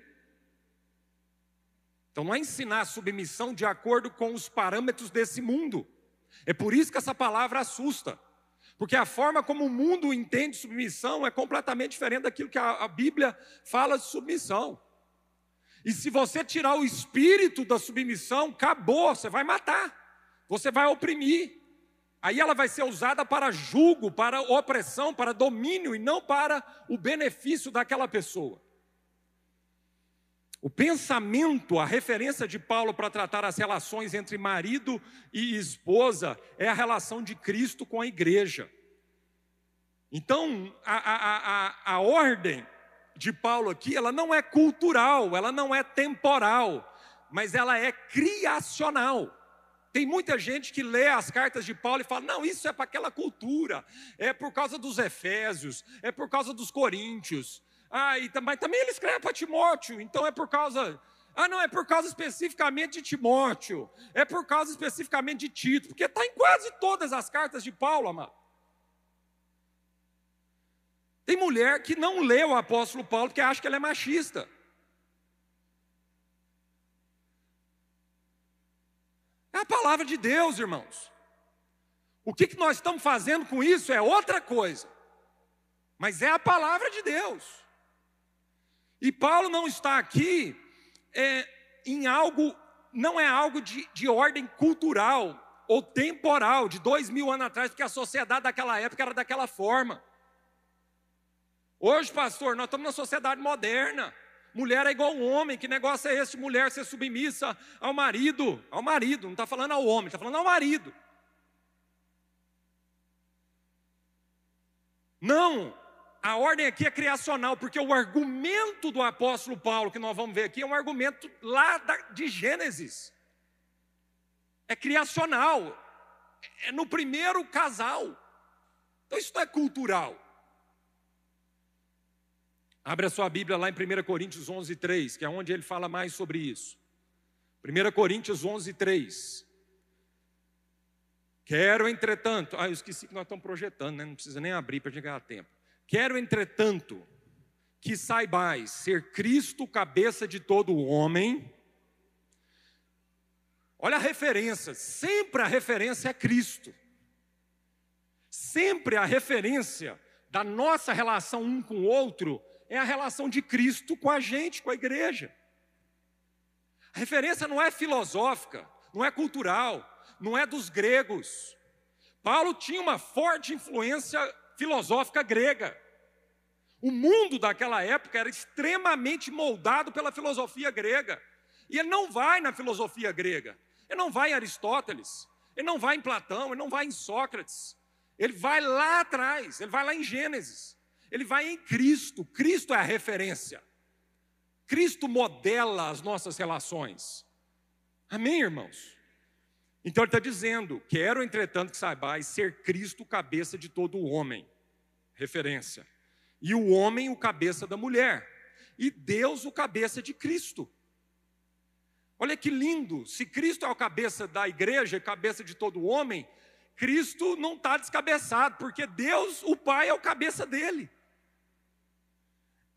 Então não é ensinar submissão de acordo com os parâmetros desse mundo. É por isso que essa palavra assusta. Porque a forma como o mundo entende submissão é completamente diferente daquilo que a, Bíblia fala de submissão. E se você tirar o espírito da submissão, acabou, você vai matar, você vai oprimir. Aí ela vai ser usada para julgo, para opressão, para domínio e não para o benefício daquela pessoa. O pensamento, a referência de Paulo para tratar as relações entre marido e esposa é a relação de Cristo com a igreja. Então, a, a, a, a ordem de Paulo aqui, ela não é cultural, ela não é temporal, mas ela é criacional. Tem muita gente que lê as cartas de Paulo e fala: não, isso é para aquela cultura, é por causa dos Efésios, é por causa dos Coríntios. Ah, e também, também ele escreve para Timóteo, então é por causa. Ah, não, é por causa especificamente de Timóteo, é por causa especificamente de Tito, porque está em quase todas as cartas de Paulo, amado. Tem mulher que não lê o apóstolo Paulo porque acha que ele é machista. É a palavra de Deus, irmãos. O que, que nós estamos fazendo com isso é outra coisa, mas é a palavra de Deus. E Paulo não está aqui é, em algo, não é algo de, de ordem cultural ou temporal, de dois mil anos atrás, porque a sociedade daquela época era daquela forma. Hoje, pastor, nós estamos na sociedade moderna. Mulher é igual ao homem. Que negócio é esse? Mulher ser submissa ao marido. Ao marido, não está falando ao homem, está falando ao marido. Não, a ordem aqui é criacional, porque o argumento do apóstolo Paulo, que nós vamos ver aqui, é um argumento lá de Gênesis. É criacional. É no primeiro casal. Então isso não é cultural. Abra sua Bíblia lá em 1 Coríntios 11, 3, que é onde ele fala mais sobre isso. 1 Coríntios 11, 3. Quero, entretanto, ah, eu esqueci que nós estamos projetando, né? não precisa nem abrir para chegar a tempo. Quero, entretanto, que saibais ser Cristo cabeça de todo homem. Olha a referência, sempre a referência é Cristo. Sempre a referência da nossa relação um com o outro é a relação de Cristo com a gente, com a igreja. A referência não é filosófica, não é cultural, não é dos gregos. Paulo tinha uma forte influência filosófica grega. O mundo daquela época era extremamente moldado pela filosofia grega. E ele não vai na filosofia grega, ele não vai em Aristóteles, ele não vai em Platão, ele não vai em Sócrates. Ele vai lá atrás, ele vai lá em Gênesis. Ele vai em Cristo. Cristo é a referência. Cristo modela as nossas relações. Amém, irmãos? Então ele está dizendo: quero, entretanto, que saibais ser Cristo cabeça de todo o homem. Referência e o homem o cabeça da mulher, e Deus o cabeça de Cristo. Olha que lindo, se Cristo é o cabeça da igreja, cabeça de todo homem, Cristo não está descabeçado, porque Deus, o Pai, é o cabeça dele.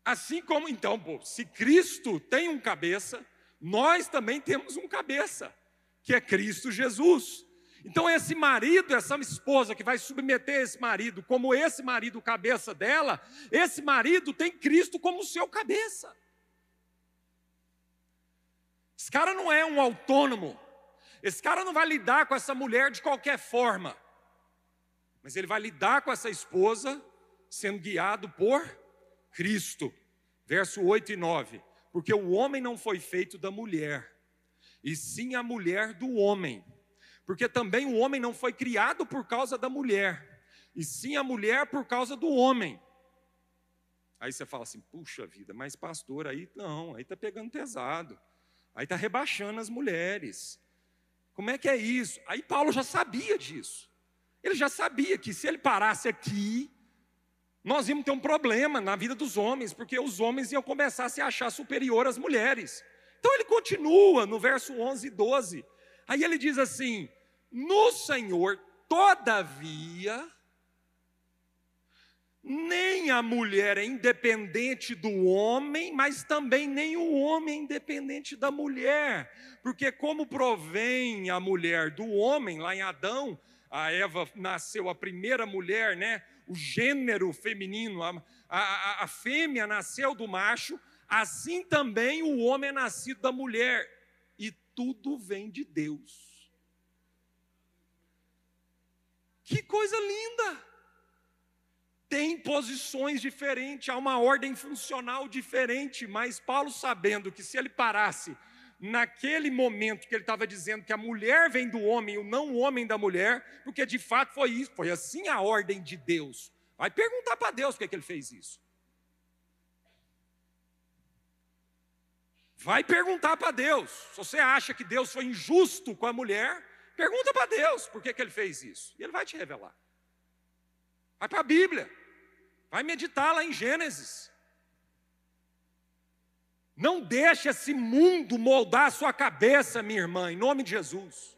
Assim como, então, pô, se Cristo tem um cabeça, nós também temos um cabeça, que é Cristo Jesus. Então, esse marido, essa esposa que vai submeter esse marido, como esse marido, cabeça dela, esse marido tem Cristo como seu cabeça. Esse cara não é um autônomo, esse cara não vai lidar com essa mulher de qualquer forma, mas ele vai lidar com essa esposa sendo guiado por Cristo. Verso 8 e 9: Porque o homem não foi feito da mulher, e sim a mulher do homem porque também o homem não foi criado por causa da mulher, e sim a mulher por causa do homem. Aí você fala assim, puxa vida, mas pastor, aí não, aí está pegando pesado, aí está rebaixando as mulheres. Como é que é isso? Aí Paulo já sabia disso. Ele já sabia que se ele parasse aqui, nós íamos ter um problema na vida dos homens, porque os homens iam começar a se achar superior às mulheres. Então ele continua no verso 11 e 12. Aí ele diz assim: no Senhor, todavia, nem a mulher é independente do homem, mas também nem o homem é independente da mulher, porque como provém a mulher do homem, lá em Adão, a Eva nasceu a primeira mulher, né? O gênero feminino, a, a, a fêmea nasceu do macho, assim também o homem é nascido da mulher, e tudo vem de Deus. Que coisa linda! Tem posições diferentes, há uma ordem funcional diferente, mas Paulo, sabendo que se ele parasse naquele momento que ele estava dizendo que a mulher vem do homem e não o homem da mulher, porque de fato foi isso, foi assim a ordem de Deus. Vai perguntar para Deus por que, é que ele fez isso. Vai perguntar para Deus. Se você acha que Deus foi injusto com a mulher, Pergunta para Deus por que, que ele fez isso. E ele vai te revelar. Vai para a Bíblia. Vai meditar lá em Gênesis. Não deixe esse mundo moldar a sua cabeça, minha irmã, em nome de Jesus.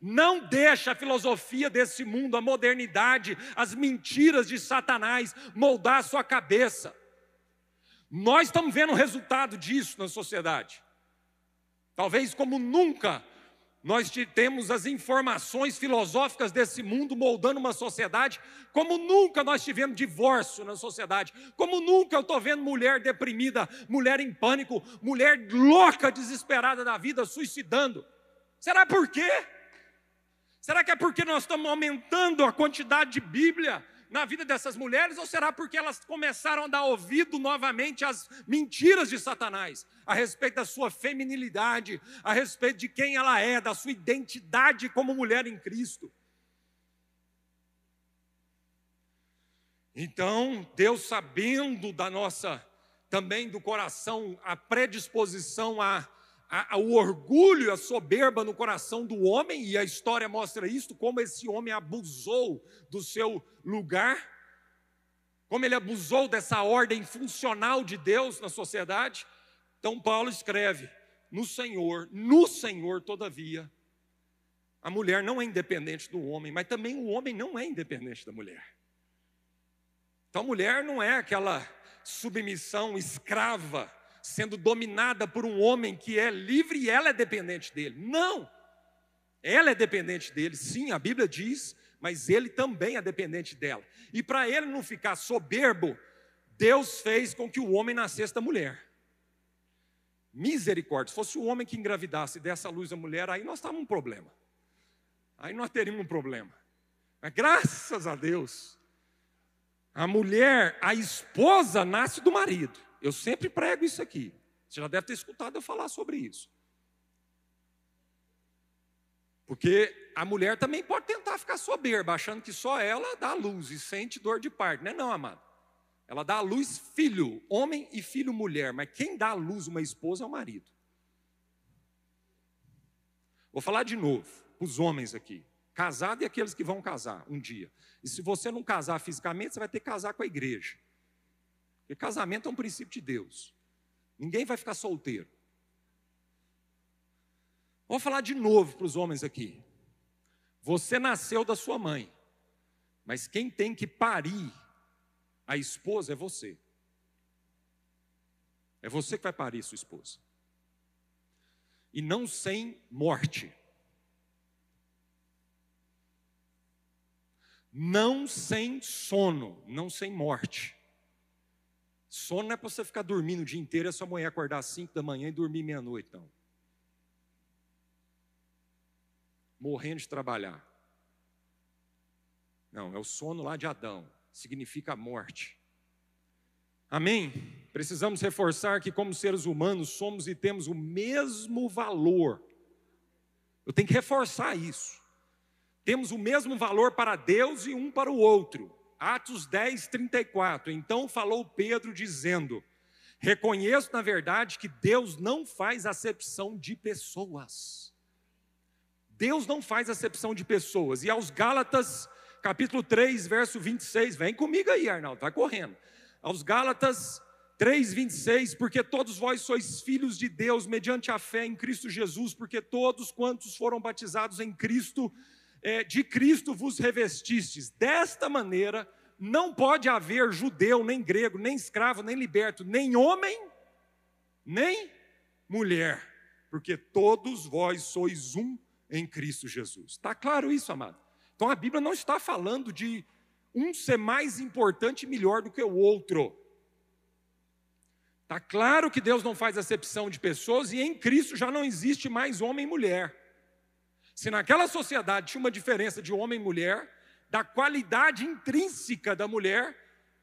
Não deixe a filosofia desse mundo, a modernidade, as mentiras de Satanás moldar a sua cabeça. Nós estamos vendo o resultado disso na sociedade. Talvez como nunca nós temos as informações filosóficas desse mundo moldando uma sociedade, como nunca nós tivemos divórcio na sociedade, como nunca eu estou vendo mulher deprimida, mulher em pânico, mulher louca, desesperada da vida, suicidando. Será por quê? Será que é porque nós estamos aumentando a quantidade de Bíblia? Na vida dessas mulheres ou será porque elas começaram a dar ouvido novamente às mentiras de Satanás a respeito da sua feminilidade, a respeito de quem ela é, da sua identidade como mulher em Cristo? Então, Deus sabendo da nossa também do coração a predisposição a a, o orgulho, a soberba no coração do homem, e a história mostra isso, como esse homem abusou do seu lugar, como ele abusou dessa ordem funcional de Deus na sociedade. Então, Paulo escreve: no Senhor, no Senhor, todavia, a mulher não é independente do homem, mas também o homem não é independente da mulher. Então, a mulher não é aquela submissão escrava sendo dominada por um homem que é livre e ela é dependente dele. Não! Ela é dependente dele, sim, a Bíblia diz, mas ele também é dependente dela. E para ele não ficar soberbo, Deus fez com que o homem nascesse da mulher. Misericórdia, se fosse o homem que engravidasse dessa luz a mulher, aí nós estávamos um problema. Aí nós teríamos um problema. Mas graças a Deus, A mulher, a esposa, nasce do marido. Eu sempre prego isso aqui. Você já deve ter escutado eu falar sobre isso. Porque a mulher também pode tentar ficar soberba, achando que só ela dá luz e sente dor de parto. Não é não, amado. Ela dá luz filho, homem e filho mulher, mas quem dá à luz uma esposa é o marido. Vou falar de novo, para os homens aqui. Casado e aqueles que vão casar um dia. E se você não casar fisicamente, você vai ter que casar com a igreja. Porque casamento é um princípio de Deus. Ninguém vai ficar solteiro. Vou falar de novo para os homens aqui. Você nasceu da sua mãe, mas quem tem que parir a esposa é você. É você que vai parir sua esposa. E não sem morte. Não sem sono, não sem morte. Sono não é para você ficar dormindo o dia inteiro, é sua mulher acordar às 5 da manhã e dormir meia-noite, não. Morrendo de trabalhar. Não, é o sono lá de Adão, significa a morte. Amém? Precisamos reforçar que, como seres humanos, somos e temos o mesmo valor. Eu tenho que reforçar isso. Temos o mesmo valor para Deus e um para o outro. Atos 10, 34. Então falou Pedro dizendo: Reconheço, na verdade, que Deus não faz acepção de pessoas. Deus não faz acepção de pessoas. E aos Gálatas, capítulo 3, verso 26, vem comigo aí, Arnaldo, vai correndo. Aos Gálatas 3, 26, porque todos vós sois filhos de Deus mediante a fé em Cristo Jesus, porque todos quantos foram batizados em Cristo é, de Cristo vos revestistes. Desta maneira, não pode haver judeu, nem grego, nem escravo, nem liberto, nem homem, nem mulher, porque todos vós sois um em Cristo Jesus. Está claro isso, amado? Então a Bíblia não está falando de um ser mais importante e melhor do que o outro. Está claro que Deus não faz acepção de pessoas e em Cristo já não existe mais homem e mulher. Se naquela sociedade tinha uma diferença de homem e mulher, da qualidade intrínseca da mulher,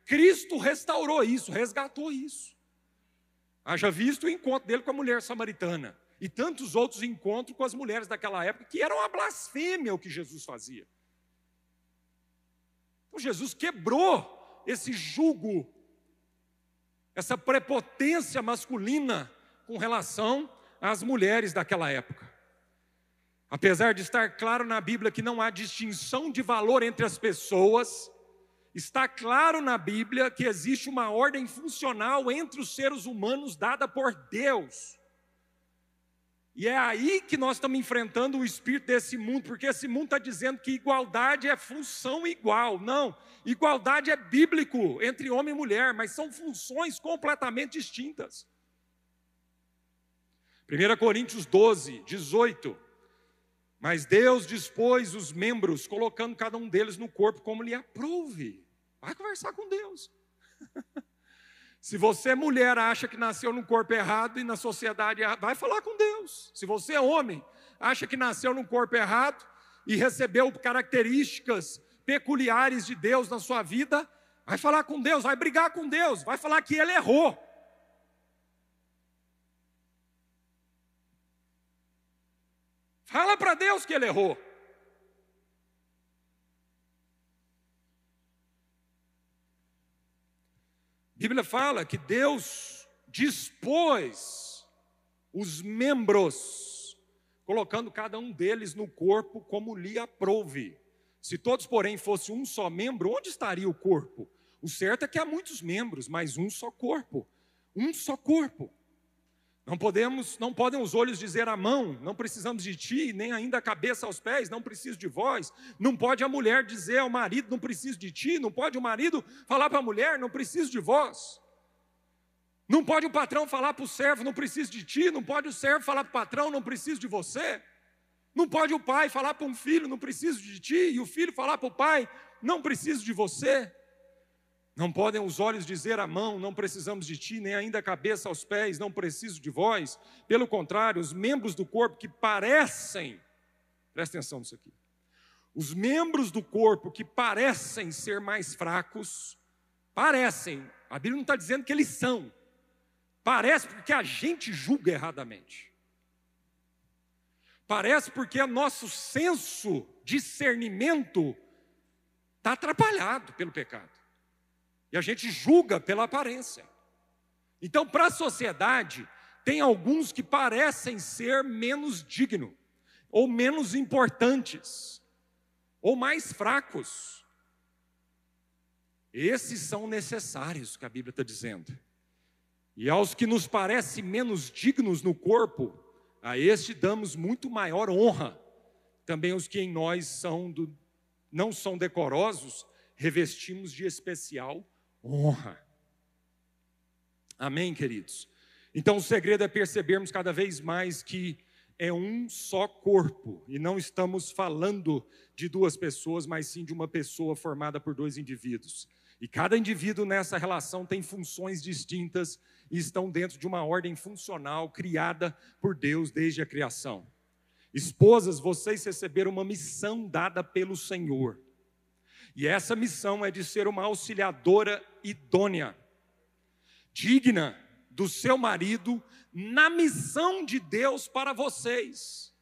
Cristo restaurou isso, resgatou isso. Haja visto o encontro dele com a mulher samaritana e tantos outros encontros com as mulheres daquela época, que eram uma blasfêmia o que Jesus fazia. Então, Jesus quebrou esse jugo, essa prepotência masculina com relação às mulheres daquela época. Apesar de estar claro na Bíblia que não há distinção de valor entre as pessoas, está claro na Bíblia que existe uma ordem funcional entre os seres humanos dada por Deus. E é aí que nós estamos enfrentando o espírito desse mundo, porque esse mundo está dizendo que igualdade é função igual. Não, igualdade é bíblico entre homem e mulher, mas são funções completamente distintas. 1 Coríntios 12, 18. Mas Deus dispôs os membros, colocando cada um deles no corpo como lhe aprouve. Vai conversar com Deus. Se você, mulher, acha que nasceu no corpo errado e na sociedade errada, vai falar com Deus. Se você, homem, acha que nasceu no corpo errado e recebeu características peculiares de Deus na sua vida, vai falar com Deus, vai brigar com Deus, vai falar que ele errou. Fala para Deus que ele errou. A Bíblia fala que Deus dispôs os membros, colocando cada um deles no corpo como lhe aprouve. Se todos, porém, fossem um só membro, onde estaria o corpo? O certo é que há muitos membros, mas um só corpo. Um só corpo. Não podemos, não podem os olhos dizer à mão, não precisamos de ti, nem ainda a cabeça aos pés, não preciso de vós. Não pode a mulher dizer ao marido, não preciso de ti, não pode o marido falar para a mulher, não preciso de vós. Não pode o patrão falar para o servo, não preciso de ti, não pode o servo falar para o patrão, não preciso de você. Não pode o pai falar para um filho, não preciso de ti, e o filho falar para o pai, não preciso de você. Não podem os olhos dizer à mão, não precisamos de ti, nem ainda a cabeça aos pés, não preciso de vós. Pelo contrário, os membros do corpo que parecem, presta atenção nisso aqui, os membros do corpo que parecem ser mais fracos, Parecem, a Bíblia não está dizendo que eles são. Parece porque a gente julga erradamente. Parece porque o nosso senso discernimento está atrapalhado pelo pecado. E a gente julga pela aparência. Então, para a sociedade, tem alguns que parecem ser menos dignos, ou menos importantes, ou mais fracos. Esses são necessários, que a Bíblia está dizendo. E aos que nos parecem menos dignos no corpo, a este damos muito maior honra. Também os que em nós são do, não são decorosos, revestimos de especial honra. Amém, queridos? Então o segredo é percebermos cada vez mais que é um só corpo, e não estamos falando de duas pessoas, mas sim de uma pessoa formada por dois indivíduos. E cada indivíduo nessa relação tem funções distintas e estão dentro de uma ordem funcional criada por Deus desde a criação. Esposas, vocês receberam uma missão dada pelo Senhor. E essa missão é de ser uma auxiliadora idônea, digna do seu marido, na missão de Deus para vocês.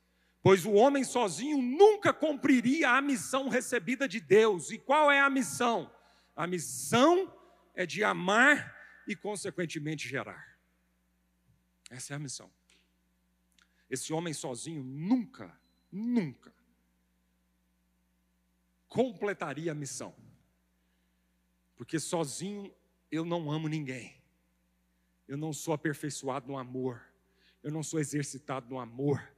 Pois o homem sozinho nunca cumpriria a missão recebida de Deus. E qual é a missão? A missão é de amar e, consequentemente, gerar. Essa é a missão. Esse homem sozinho nunca, nunca completaria a missão. Porque sozinho eu não amo ninguém. Eu não sou aperfeiçoado no amor. Eu não sou exercitado no amor.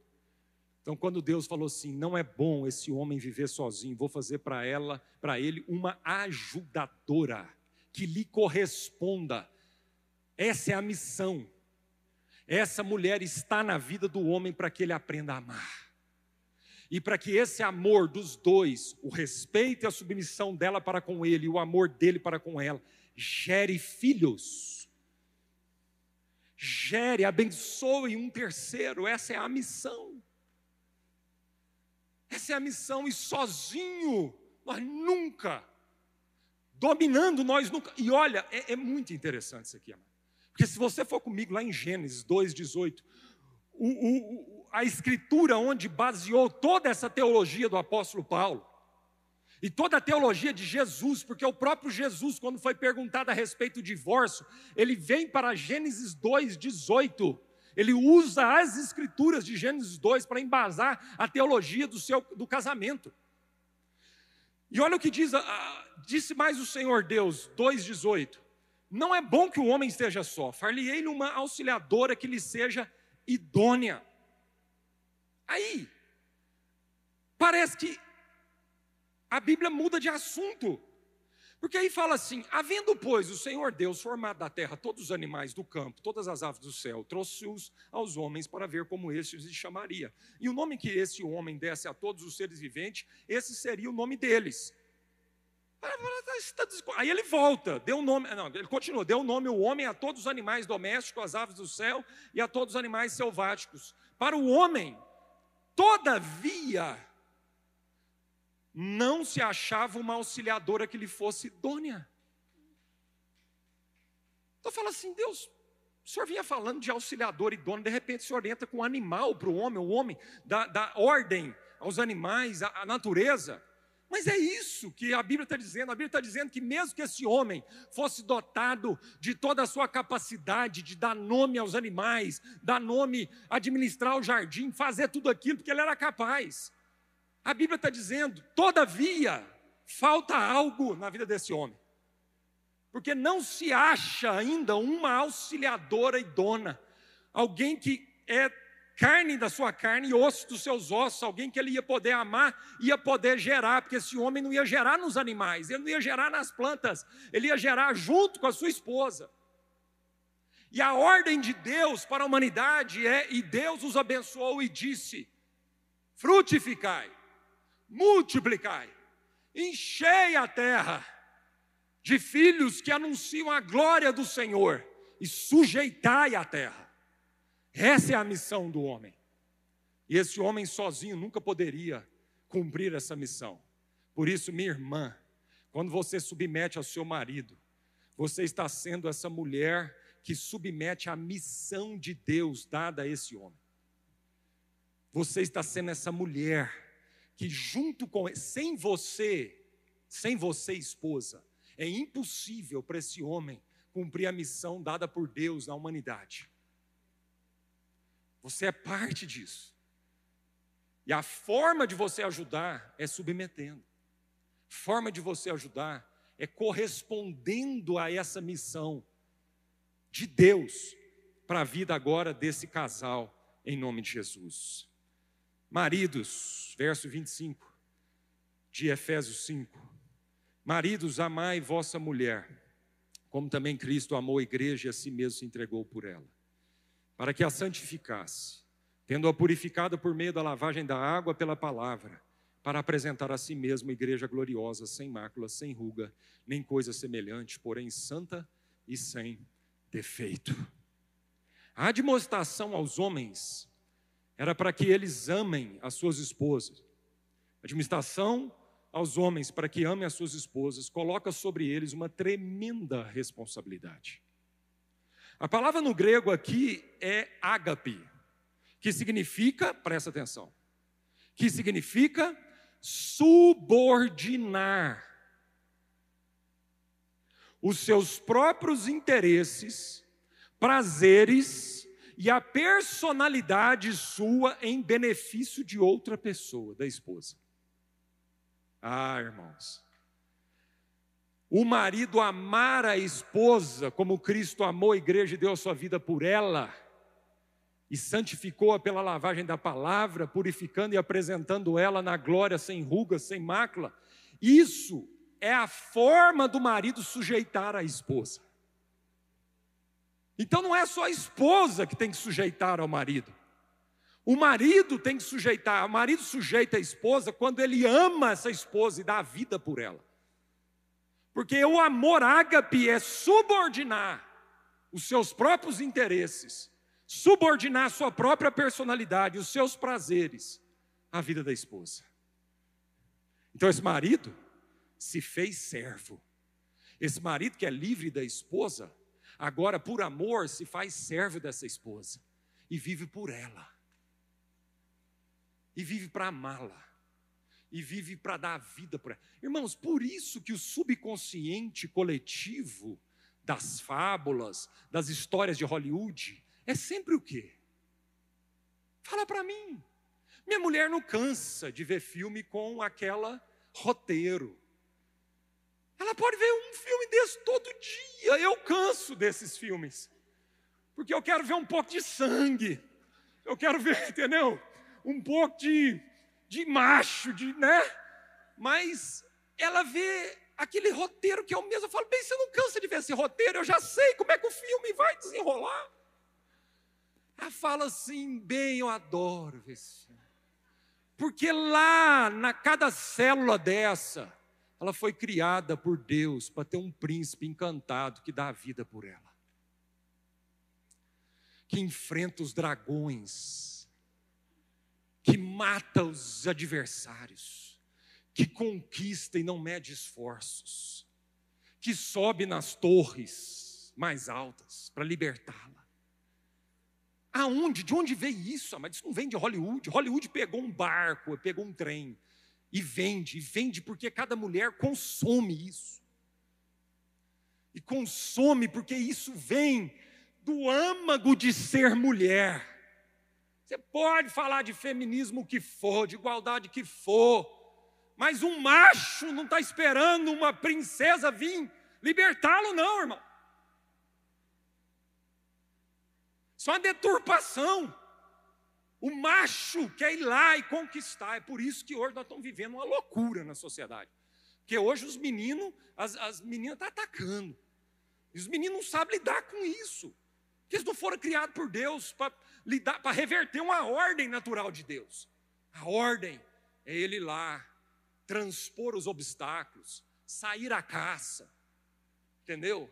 Então, quando Deus falou assim: "Não é bom esse homem viver sozinho, vou fazer para ela, para ele uma ajudadora que lhe corresponda". Essa é a missão. Essa mulher está na vida do homem para que ele aprenda a amar. E para que esse amor dos dois, o respeito e a submissão dela para com ele, e o amor dele para com ela, gere filhos. Gere, abençoe um terceiro, essa é a missão. Essa é a missão, e sozinho, nós nunca, dominando nós nunca. E olha, é, é muito interessante isso aqui, amado. Porque se você for comigo lá em Gênesis 2,18, o, o, a escritura onde baseou toda essa teologia do apóstolo Paulo, e toda a teologia de Jesus, porque o próprio Jesus, quando foi perguntado a respeito do divórcio, ele vem para Gênesis 2,18. Ele usa as escrituras de Gênesis 2 para embasar a teologia do seu do casamento. E olha o que diz, disse mais o Senhor Deus, 2,18. Não é bom que o homem esteja só, far-lhe-ei uma auxiliadora que lhe seja idônea. Aí, parece que a Bíblia muda de assunto. Porque aí fala assim: havendo, pois, o Senhor Deus formado da terra todos os animais do campo, todas as aves do céu, trouxe-os aos homens para ver como estes lhe chamaria. E o nome que esse homem desse a todos os seres viventes, esse seria o nome deles. Aí ele volta, deu um nome, não, ele continua, deu o nome o homem a todos os animais domésticos, às aves do céu e a todos os animais selváticos. Para o homem, todavia, não se achava uma auxiliadora que lhe fosse idônea. Então fala assim, Deus, o senhor vinha falando de auxiliador idôneo, de repente o senhor entra com um animal para o homem, o homem dá, dá ordem aos animais, à natureza. Mas é isso que a Bíblia está dizendo. A Bíblia está dizendo que, mesmo que esse homem fosse dotado de toda a sua capacidade de dar nome aos animais, dar nome, administrar o jardim, fazer tudo aquilo, porque ele era capaz. A Bíblia está dizendo, todavia, falta algo na vida desse homem. Porque não se acha ainda uma auxiliadora idônea, alguém que é carne da sua carne e osso dos seus ossos, alguém que ele ia poder amar, ia poder gerar, porque esse homem não ia gerar nos animais, ele não ia gerar nas plantas, ele ia gerar junto com a sua esposa. E a ordem de Deus para a humanidade é: e Deus os abençoou e disse: frutificai, multiplicai, enchei a terra de filhos que anunciam a glória do Senhor e sujeitai a terra. Essa é a missão do homem. E esse homem sozinho nunca poderia cumprir essa missão. Por isso, minha irmã, quando você submete ao seu marido, Você está sendo essa mulher que submete a missão de Deus dada a esse homem. Você está sendo essa mulher que junto com sem você, sem você esposa, é impossível para esse homem cumprir a missão dada por Deus na humanidade. Você é parte disso. E a forma de você ajudar é submetendo. Forma de você ajudar é correspondendo a essa missão de Deus para a vida agora desse casal, em nome de Jesus. Maridos, verso 25 de Efésios 5. Maridos, amai vossa mulher, como também Cristo amou a igreja e a si mesmo se entregou por ela, para que a santificasse, tendo-a purificado por meio da lavagem da água pela palavra, para apresentar a si mesmo igreja gloriosa, sem mácula, sem ruga, nem coisa semelhante, porém santa e sem defeito. A admoestação aos homens era para que eles amem as suas esposas. A admoestação aos homens para que amem as suas esposas coloca sobre eles uma tremenda responsabilidade. A palavra no grego aqui é ágape, que significa, presta atenção, que significa subordinar os seus próprios interesses, prazeres e a personalidade sua em benefício de outra pessoa, da esposa. Ah, irmãos. O marido amar a esposa como Cristo amou a igreja e deu a sua vida por ela, e santificou-a pela lavagem da palavra, purificando e apresentando ela na glória sem rugas, sem mácula. Isso é a forma do marido sujeitar a esposa. Então não é só a esposa que tem que sujeitar ao marido. O marido tem que sujeitar, o marido sujeita a esposa quando ele ama essa esposa e dá a vida por ela. Porque o amor ágape é subordinar os seus próprios interesses, subordinar a sua própria personalidade, os seus prazeres à vida da esposa. Então esse marido se fez servo. Esse marido que é livre da esposa, agora por amor se faz servo dessa esposa e vive por ela. E vive para amá-la. E vive para dar a vida por ela. Irmãos, por isso que o subconsciente coletivo das fábulas, das histórias de Hollywood, é sempre o quê? Fala para mim. Minha mulher não cansa de ver filme com aquela roteiro. Ela pode ver um filme desse todo dia. Eu canso desses filmes. Porque eu quero ver um pouco de sangue. Eu quero ver, entendeu? Um pouco de, de macho, de, né? Mas ela vê aquele roteiro que é o mesmo. Eu falo, bem, você não cansa de ver esse roteiro? Eu já sei como é que o filme vai desenrolar. Ela fala assim, bem, eu adoro ver esse filme. Porque lá, na cada célula dessa, ela foi criada por Deus para ter um príncipe encantado que dá a vida por ela. Que enfrenta os dragões, que mata os adversários, que conquista e não mede esforços, que sobe nas torres mais altas para libertá-la. Aonde? De onde veio isso? Mas isso não vem de Hollywood. Hollywood pegou um barco, pegou um trem e vende, e vende porque cada mulher consome isso. E consome porque isso vem do âmago de ser mulher. Você pode falar de feminismo que for, de igualdade que for, mas um macho não está esperando uma princesa vir libertá-lo, não, irmão. Isso é uma deturpação. O macho quer ir lá e conquistar. É por isso que hoje nós estamos vivendo uma loucura na sociedade. Porque hoje os meninos, as, as meninas estão tá atacando. E os meninos não sabem lidar com isso. Porque eles não foram criados por Deus para lidar, para reverter uma ordem natural de Deus. A ordem é ele lá, transpor os obstáculos, sair à caça. Entendeu?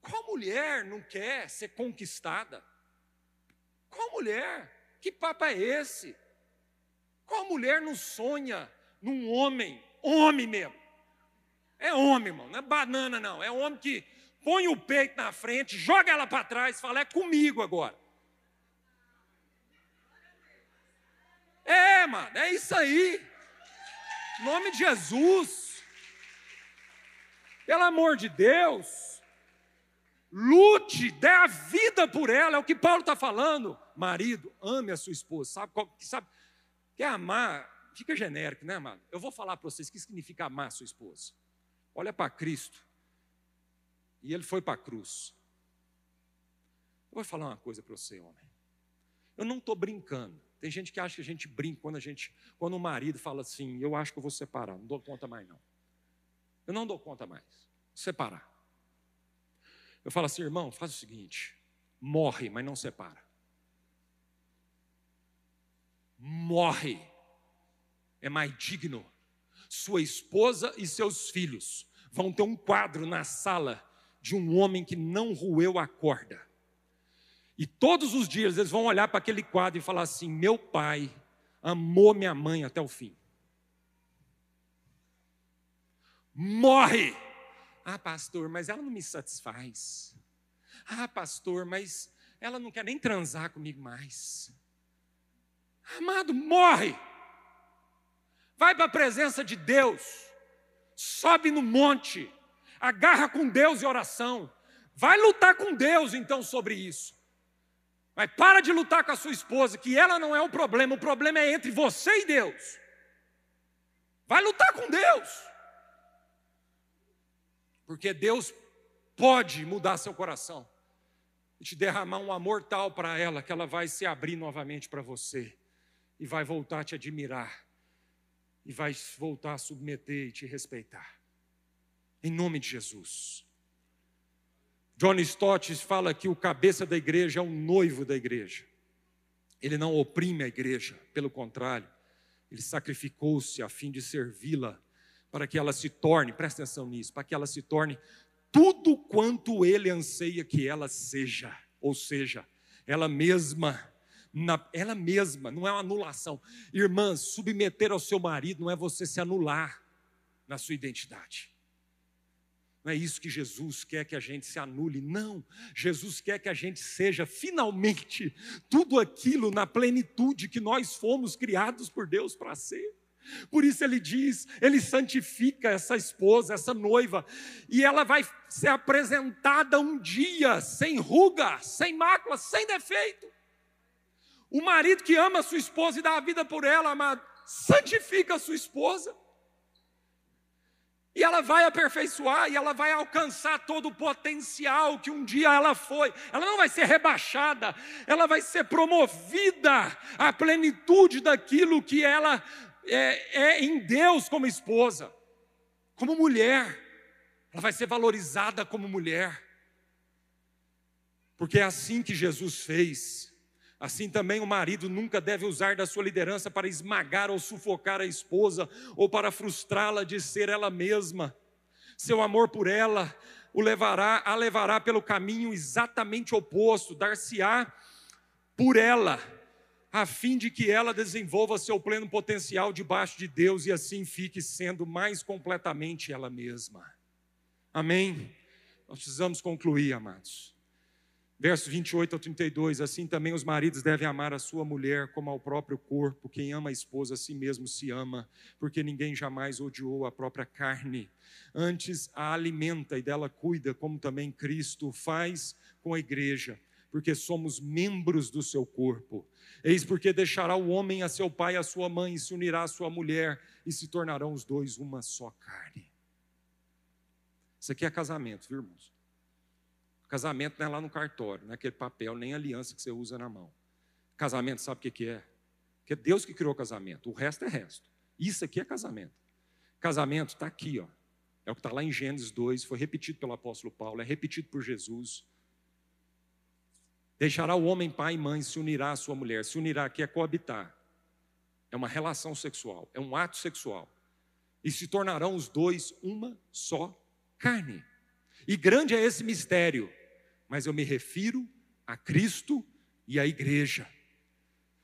Qual mulher não quer ser conquistada? Qual mulher? Que papo é esse? Qual mulher não sonha num homem, homem mesmo? É homem, irmão, não é banana, não. É homem que põe o peito na frente, joga ela para trás, fala: é comigo agora. É, mano, é isso aí. Em nome de Jesus. Pelo amor de Deus. Lute, dê a vida por ela, é o que Paulo está falando. Marido, ame a sua esposa. Sabe, sabe? Quer amar? Fica genérico, né, amado? Eu vou falar para vocês o que significa amar a sua esposa. Olha para Cristo. E ele foi para a cruz. Eu vou falar uma coisa para você, homem. Eu não estou brincando. Tem gente que acha que a gente brinca quando a gente, quando o marido fala assim, eu acho que eu vou separar, não dou conta mais não. Eu não dou conta mais. Separar. Eu falo assim, irmão, faz o seguinte: morre, mas não separa. Morre. É mais digno. Sua esposa e seus filhos vão ter um quadro na sala de um homem que não roeu a corda e todos os dias eles vão olhar para aquele quadro e falar assim: meu pai amou minha mãe até o fim. Morre! Ah, pastor, mas ela não me satisfaz. Ah, pastor, mas ela não quer nem transar comigo mais. Amado, morre! Vai para a presença de Deus, sobe no monte, agarra com Deus e oração. Vai lutar com Deus então sobre isso. Mas para de lutar com a sua esposa, que ela não é o problema, o problema é entre você e Deus. Vai lutar com Deus. Porque Deus pode mudar seu coração e te derramar um amor tal para ela que ela vai se abrir novamente para você e vai voltar a te admirar e vai voltar a submeter e te respeitar. Em nome de Jesus. John Stott fala que o cabeça da igreja é o noivo da igreja. Ele não oprime a igreja, pelo contrário, ele sacrificou-se a fim de servi-la, para que ela se torne, presta atenção nisso, para que ela se torne tudo quanto ele anseia que ela seja, ou seja, ela mesma, na, ela mesma, não é uma anulação. Irmãs, submeter ao seu marido não é você se anular na sua identidade. Não é isso que Jesus quer que a gente se anule, não. Jesus quer que a gente seja finalmente tudo aquilo na plenitude que nós fomos criados por Deus para ser. Por isso ele diz, ele santifica essa esposa, essa noiva, e ela vai ser apresentada um dia sem ruga, sem mácula, sem defeito. O marido que ama a sua esposa e dá a vida por ela, amado, santifica a sua esposa. E ela vai aperfeiçoar e ela vai alcançar todo o potencial que um dia ela foi. Ela não vai ser rebaixada, ela vai ser promovida à plenitude daquilo que ela é, é em Deus como esposa, como mulher. Ela vai ser valorizada como mulher. Porque é assim que Jesus fez. Assim também o marido nunca deve usar da sua liderança para esmagar ou sufocar a esposa ou para frustrá-la de ser ela mesma. Seu amor por ela o levará, a levará pelo caminho exatamente oposto, dar-se-á por ela, a fim de que ela desenvolva seu pleno potencial debaixo de Deus e assim fique sendo mais completamente ela mesma. Amém? Nós precisamos concluir, amados. Verso 28 ao 32, assim também os maridos devem amar a sua mulher como ao próprio corpo. Quem ama a esposa a si mesmo se ama, porque ninguém jamais odiou a própria carne. Antes a alimenta e dela cuida, como também Cristo faz com a igreja, porque somos membros do seu corpo. Eis porque deixará o homem a seu pai e a sua mãe, e se unirá à sua mulher, e se tornarão os dois uma só carne. Isso aqui é casamento, viu, irmãos? Casamento não é lá no cartório, não é aquele papel, nem aliança que você usa na mão. Casamento, sabe o que é? Que é Deus que criou o casamento, o resto é resto. Isso aqui é casamento. Casamento está aqui, ó. É o que está lá em Gênesis 2, foi repetido pelo apóstolo Paulo, é repetido por Jesus. Deixará o homem pai e mãe, se unirá à sua mulher. Se unirá aqui é coabitar. É uma relação sexual, é um ato sexual. E se tornarão os dois uma só carne. E grande é esse mistério, mas eu me refiro a Cristo e à igreja.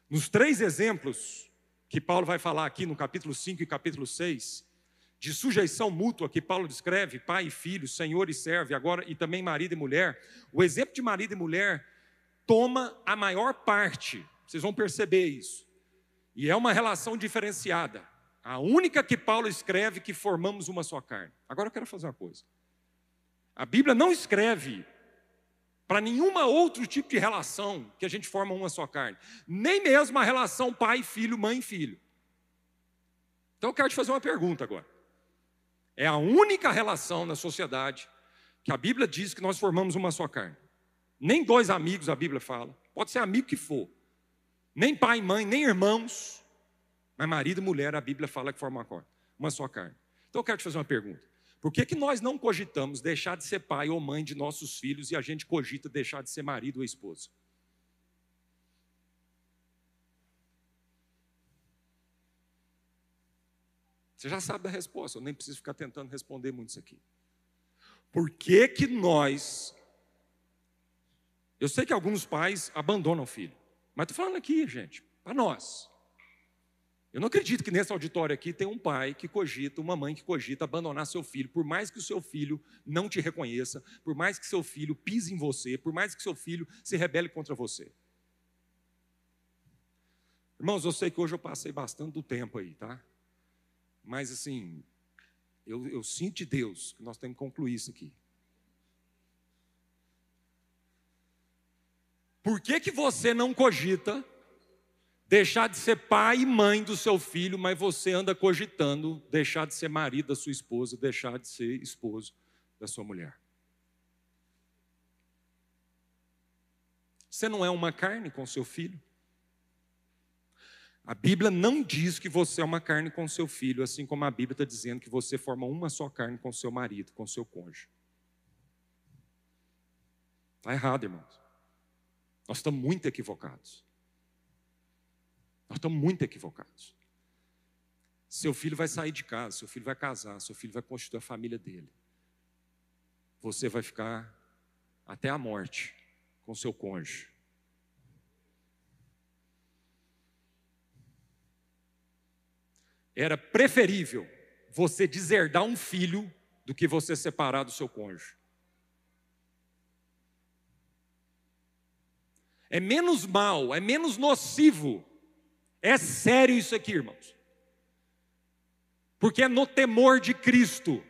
Nos três exemplos que Paulo vai falar aqui no capítulo 5 e capítulo 6, de sujeição mútua que Paulo descreve, pai e filho, senhor e servo, agora e também marido e mulher, o exemplo de marido e mulher toma a maior parte. Vocês vão perceber isso. E é uma relação diferenciada. A única que Paulo escreve que formamos uma só carne. Agora eu quero fazer uma coisa. A Bíblia não escreve para nenhuma outro tipo de relação que a gente forma uma só carne, nem mesmo a relação pai filho, mãe filho. Então eu quero te fazer uma pergunta agora. É a única relação na sociedade que a Bíblia diz que nós formamos uma só carne. Nem dois amigos a Bíblia fala. Pode ser amigo que for. Nem pai mãe, nem irmãos. Mas marido e mulher, a Bíblia fala que formam uma, uma só carne. Então eu quero te fazer uma pergunta. Por que, que nós não cogitamos deixar de ser pai ou mãe de nossos filhos e a gente cogita deixar de ser marido ou esposa? Você já sabe da resposta, eu nem preciso ficar tentando responder muito isso aqui. Por que, que nós. Eu sei que alguns pais abandonam o filho, mas estou falando aqui, gente, para nós. Eu não acredito que nesse auditório aqui tem um pai que cogita, uma mãe que cogita abandonar seu filho, por mais que o seu filho não te reconheça, por mais que seu filho pise em você, por mais que seu filho se rebele contra você. Irmãos, eu sei que hoje eu passei bastante do tempo aí, tá? Mas assim, eu, eu sinto de Deus que nós temos que concluir isso aqui. Por que, que você não cogita deixar de ser pai e mãe do seu filho, mas você anda cogitando deixar de ser marido da sua esposa, deixar de ser esposo da sua mulher. Você não é uma carne com seu filho? A Bíblia não diz que você é uma carne com seu filho, assim como a Bíblia está dizendo que você forma uma só carne com seu marido, com seu cônjuge. Está errado, irmãos. Nós estamos muito equivocados. Nós estamos muito equivocados. Seu filho vai sair de casa, seu filho vai casar, seu filho vai constituir a família dele. Você vai ficar até a morte com seu cônjuge. Era preferível você deserdar um filho do que você separar do seu cônjuge. É menos mal, é menos nocivo é sério isso aqui, irmãos. Porque é no temor de Cristo.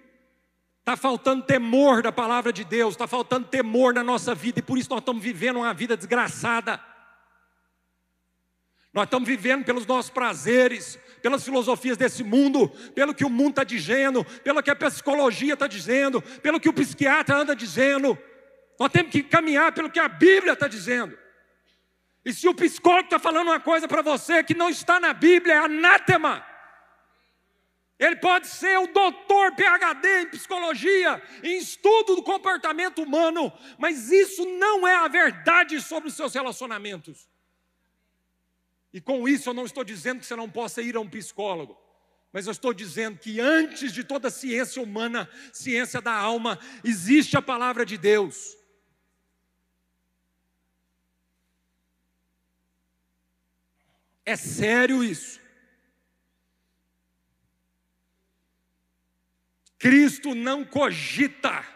Está faltando temor da palavra de Deus, está faltando temor na nossa vida, e por isso nós estamos vivendo uma vida desgraçada. Nós estamos vivendo pelos nossos prazeres, pelas filosofias desse mundo, pelo que o mundo está dizendo, pelo que a psicologia está dizendo, pelo que o psiquiatra anda dizendo. Nós temos que caminhar pelo que a Bíblia está dizendo. E se o psicólogo está falando uma coisa para você que não está na Bíblia, é anátema. Ele pode ser o doutor PhD em psicologia, em estudo do comportamento humano, mas isso não é a verdade sobre os seus relacionamentos. E com isso eu não estou dizendo que você não possa ir a um psicólogo, mas eu estou dizendo que antes de toda ciência humana, ciência da alma, existe a palavra de Deus. É sério isso. Cristo não cogita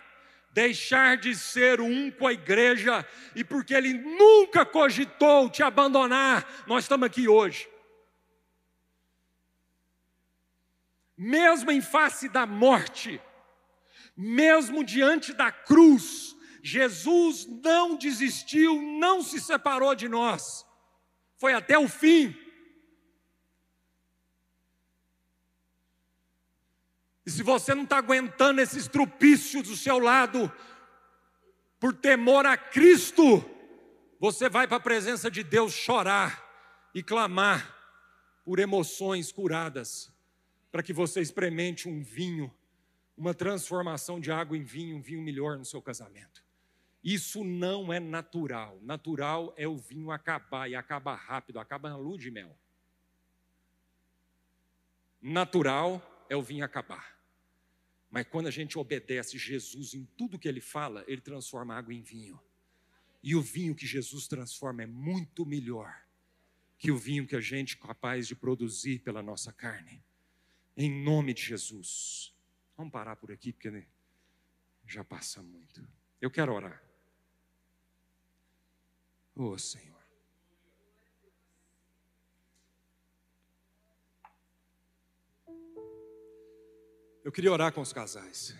deixar de ser um com a igreja, e porque Ele nunca cogitou te abandonar, nós estamos aqui hoje. Mesmo em face da morte, mesmo diante da cruz, Jesus não desistiu, não se separou de nós foi até o fim. E se você não está aguentando esse estrupício do seu lado, por temor a Cristo, você vai para a presença de Deus chorar e clamar por emoções curadas, para que você experimente um vinho, uma transformação de água em vinho, um vinho melhor no seu casamento. Isso não é natural. Natural é o vinho acabar e acaba rápido, acaba na lua de mel. Natural é o vinho acabar. Mas quando a gente obedece Jesus em tudo que ele fala, ele transforma água em vinho. E o vinho que Jesus transforma é muito melhor que o vinho que a gente é capaz de produzir pela nossa carne. Em nome de Jesus. Vamos parar por aqui, porque já passa muito. Eu quero orar. Oh, Senhor. Eu queria orar com os casais.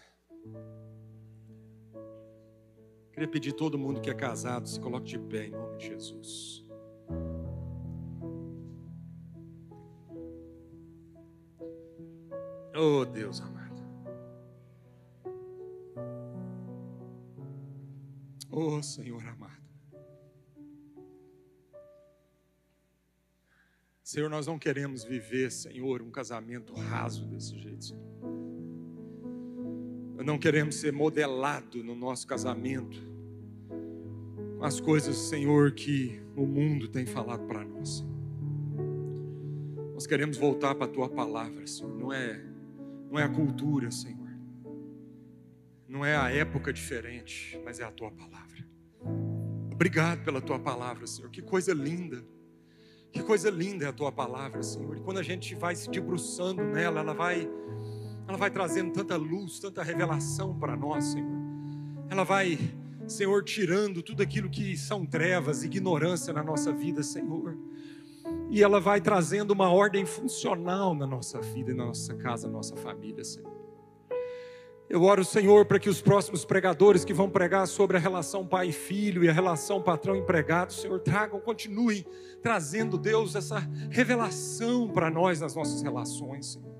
Queria pedir a todo mundo que é casado, se coloque de pé em nome de Jesus. Oh Deus amado. Oh Senhor amado. Senhor, nós não queremos viver, Senhor, um casamento raso desse jeito, Senhor. Não queremos ser modelado no nosso casamento com as coisas, Senhor, que o mundo tem falado para nós. Nós queremos voltar para a tua palavra, Senhor. Não é não é a cultura, Senhor. Não é a época diferente, mas é a tua palavra. Obrigado pela tua palavra, Senhor. Que coisa linda. Que coisa linda é a tua palavra, Senhor. E quando a gente vai se debruçando nela, ela vai ela vai trazendo tanta luz, tanta revelação para nós, Senhor. Ela vai, Senhor, tirando tudo aquilo que são trevas, ignorância na nossa vida, Senhor e ela vai trazendo uma ordem funcional na nossa vida, na nossa casa, na nossa família, Senhor. Eu oro, Senhor, para que os próximos pregadores que vão pregar sobre a relação pai e filho e a relação patrão-empregado, Senhor, tragam, continuem trazendo, Deus, essa revelação para nós nas nossas relações, Senhor.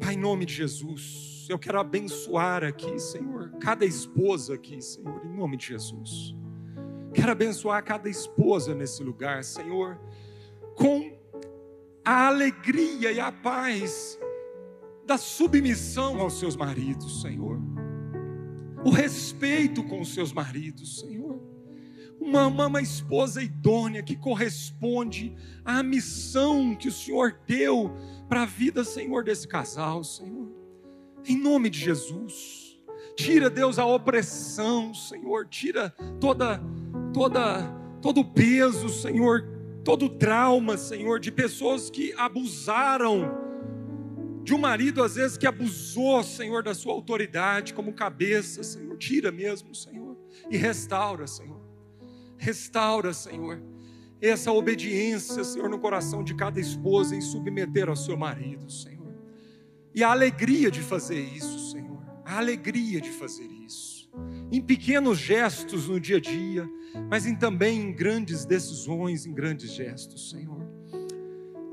Pai, em nome de Jesus, eu quero abençoar aqui, Senhor, cada esposa aqui, Senhor, em nome de Jesus. Quero abençoar cada esposa nesse lugar, Senhor, com a alegria e a paz da submissão aos seus maridos, Senhor. O respeito com os seus maridos, Senhor. Uma, uma, esposa idônea que corresponde à missão que o Senhor deu para a vida, Senhor, desse casal, Senhor. Em nome de Jesus. Tira, Deus, a opressão, Senhor. Tira toda toda, todo o peso, Senhor, todo o trauma, Senhor, de pessoas que abusaram de um marido, às vezes, que abusou, Senhor, da sua autoridade como cabeça, Senhor. Tira mesmo, Senhor, e restaura, Senhor. Restaura, Senhor, essa obediência, Senhor, no coração de cada esposa em submeter ao seu marido, Senhor. E a alegria de fazer isso, Senhor. A alegria de fazer isso em pequenos gestos no dia a dia, mas em, também em grandes decisões, em grandes gestos, Senhor.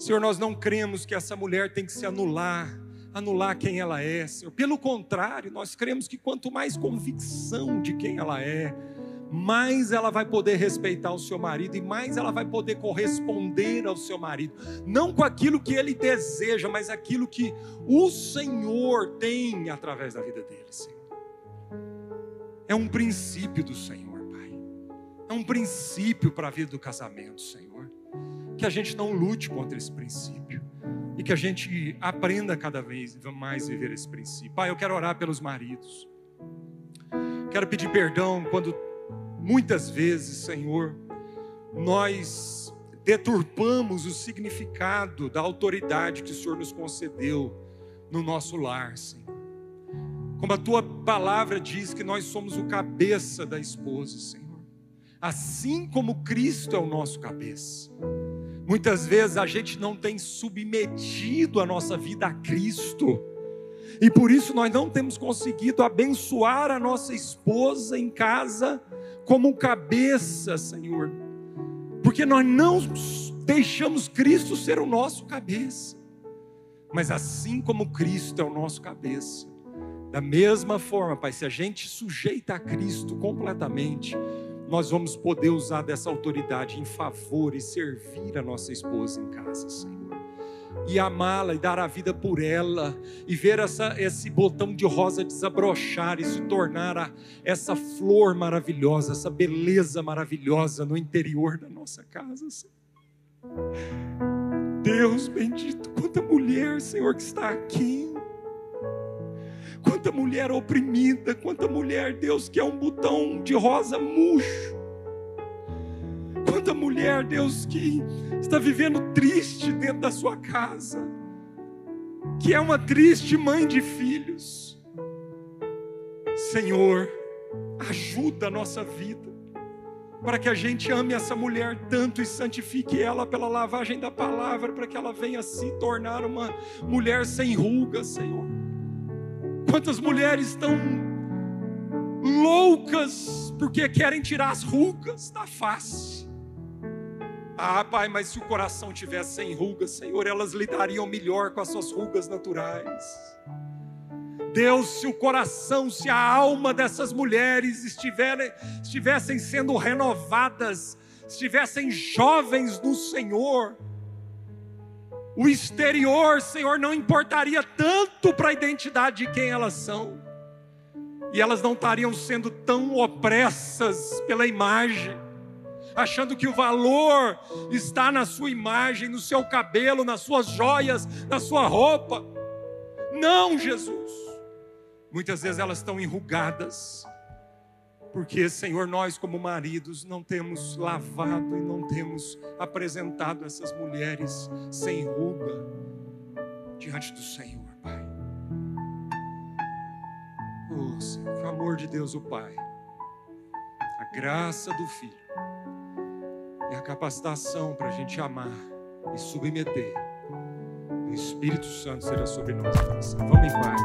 Senhor, nós não cremos que essa mulher tem que se anular, anular quem ela é, Senhor. Pelo contrário, nós cremos que quanto mais convicção de quem ela é, mais ela vai poder respeitar o seu marido e mais ela vai poder corresponder ao seu marido, não com aquilo que ele deseja, mas aquilo que o Senhor tem através da vida dele, Senhor. É um princípio do Senhor. É um princípio para a vida do casamento, Senhor. Que a gente não lute contra esse princípio. E que a gente aprenda cada vez mais a viver esse princípio. Pai, eu quero orar pelos maridos. Quero pedir perdão quando muitas vezes, Senhor, nós deturpamos o significado da autoridade que o Senhor nos concedeu no nosso lar, Senhor. Como a tua palavra diz que nós somos o cabeça da esposa, Senhor. Assim como Cristo é o nosso cabeça. Muitas vezes a gente não tem submetido a nossa vida a Cristo. E por isso nós não temos conseguido abençoar a nossa esposa em casa como cabeça, Senhor. Porque nós não deixamos Cristo ser o nosso cabeça. Mas assim como Cristo é o nosso cabeça, da mesma forma, Pai, se a gente sujeita a Cristo completamente, nós vamos poder usar dessa autoridade em favor e servir a nossa esposa em casa, Senhor. E amá-la e dar a vida por ela, e ver essa, esse botão de rosa desabrochar e se tornar a, essa flor maravilhosa, essa beleza maravilhosa no interior da nossa casa, Senhor. Deus bendito, quanta mulher, Senhor, que está aqui Quanta mulher oprimida, quanta mulher, Deus, que é um botão de rosa murcho. Quanta mulher, Deus, que está vivendo triste dentro da sua casa. que é uma triste mãe de filhos. Senhor, ajuda a nossa vida, para que a gente ame essa mulher tanto e santifique ela pela lavagem da palavra, para que ela venha se tornar uma mulher sem rugas, Senhor. Quantas mulheres estão loucas porque querem tirar as rugas da face. Ah, Pai, mas se o coração tivesse sem rugas, Senhor, elas lidariam melhor com as suas rugas naturais. Deus, se o coração, se a alma dessas mulheres estiverem, estivessem sendo renovadas, estivessem jovens no Senhor, o exterior, Senhor, não importaria tanto para a identidade de quem elas são, e elas não estariam sendo tão opressas pela imagem, achando que o valor está na sua imagem, no seu cabelo, nas suas joias, na sua roupa. Não, Jesus. Muitas vezes elas estão enrugadas, porque, Senhor, nós, como maridos, não temos lavado e não temos apresentado essas mulheres sem ruga diante do Senhor, Pai. Oh, Senhor, o amor de Deus, o Pai, a graça do Filho e a capacitação para a gente amar e submeter o Espírito Santo será sobre nós. Vamos em paz.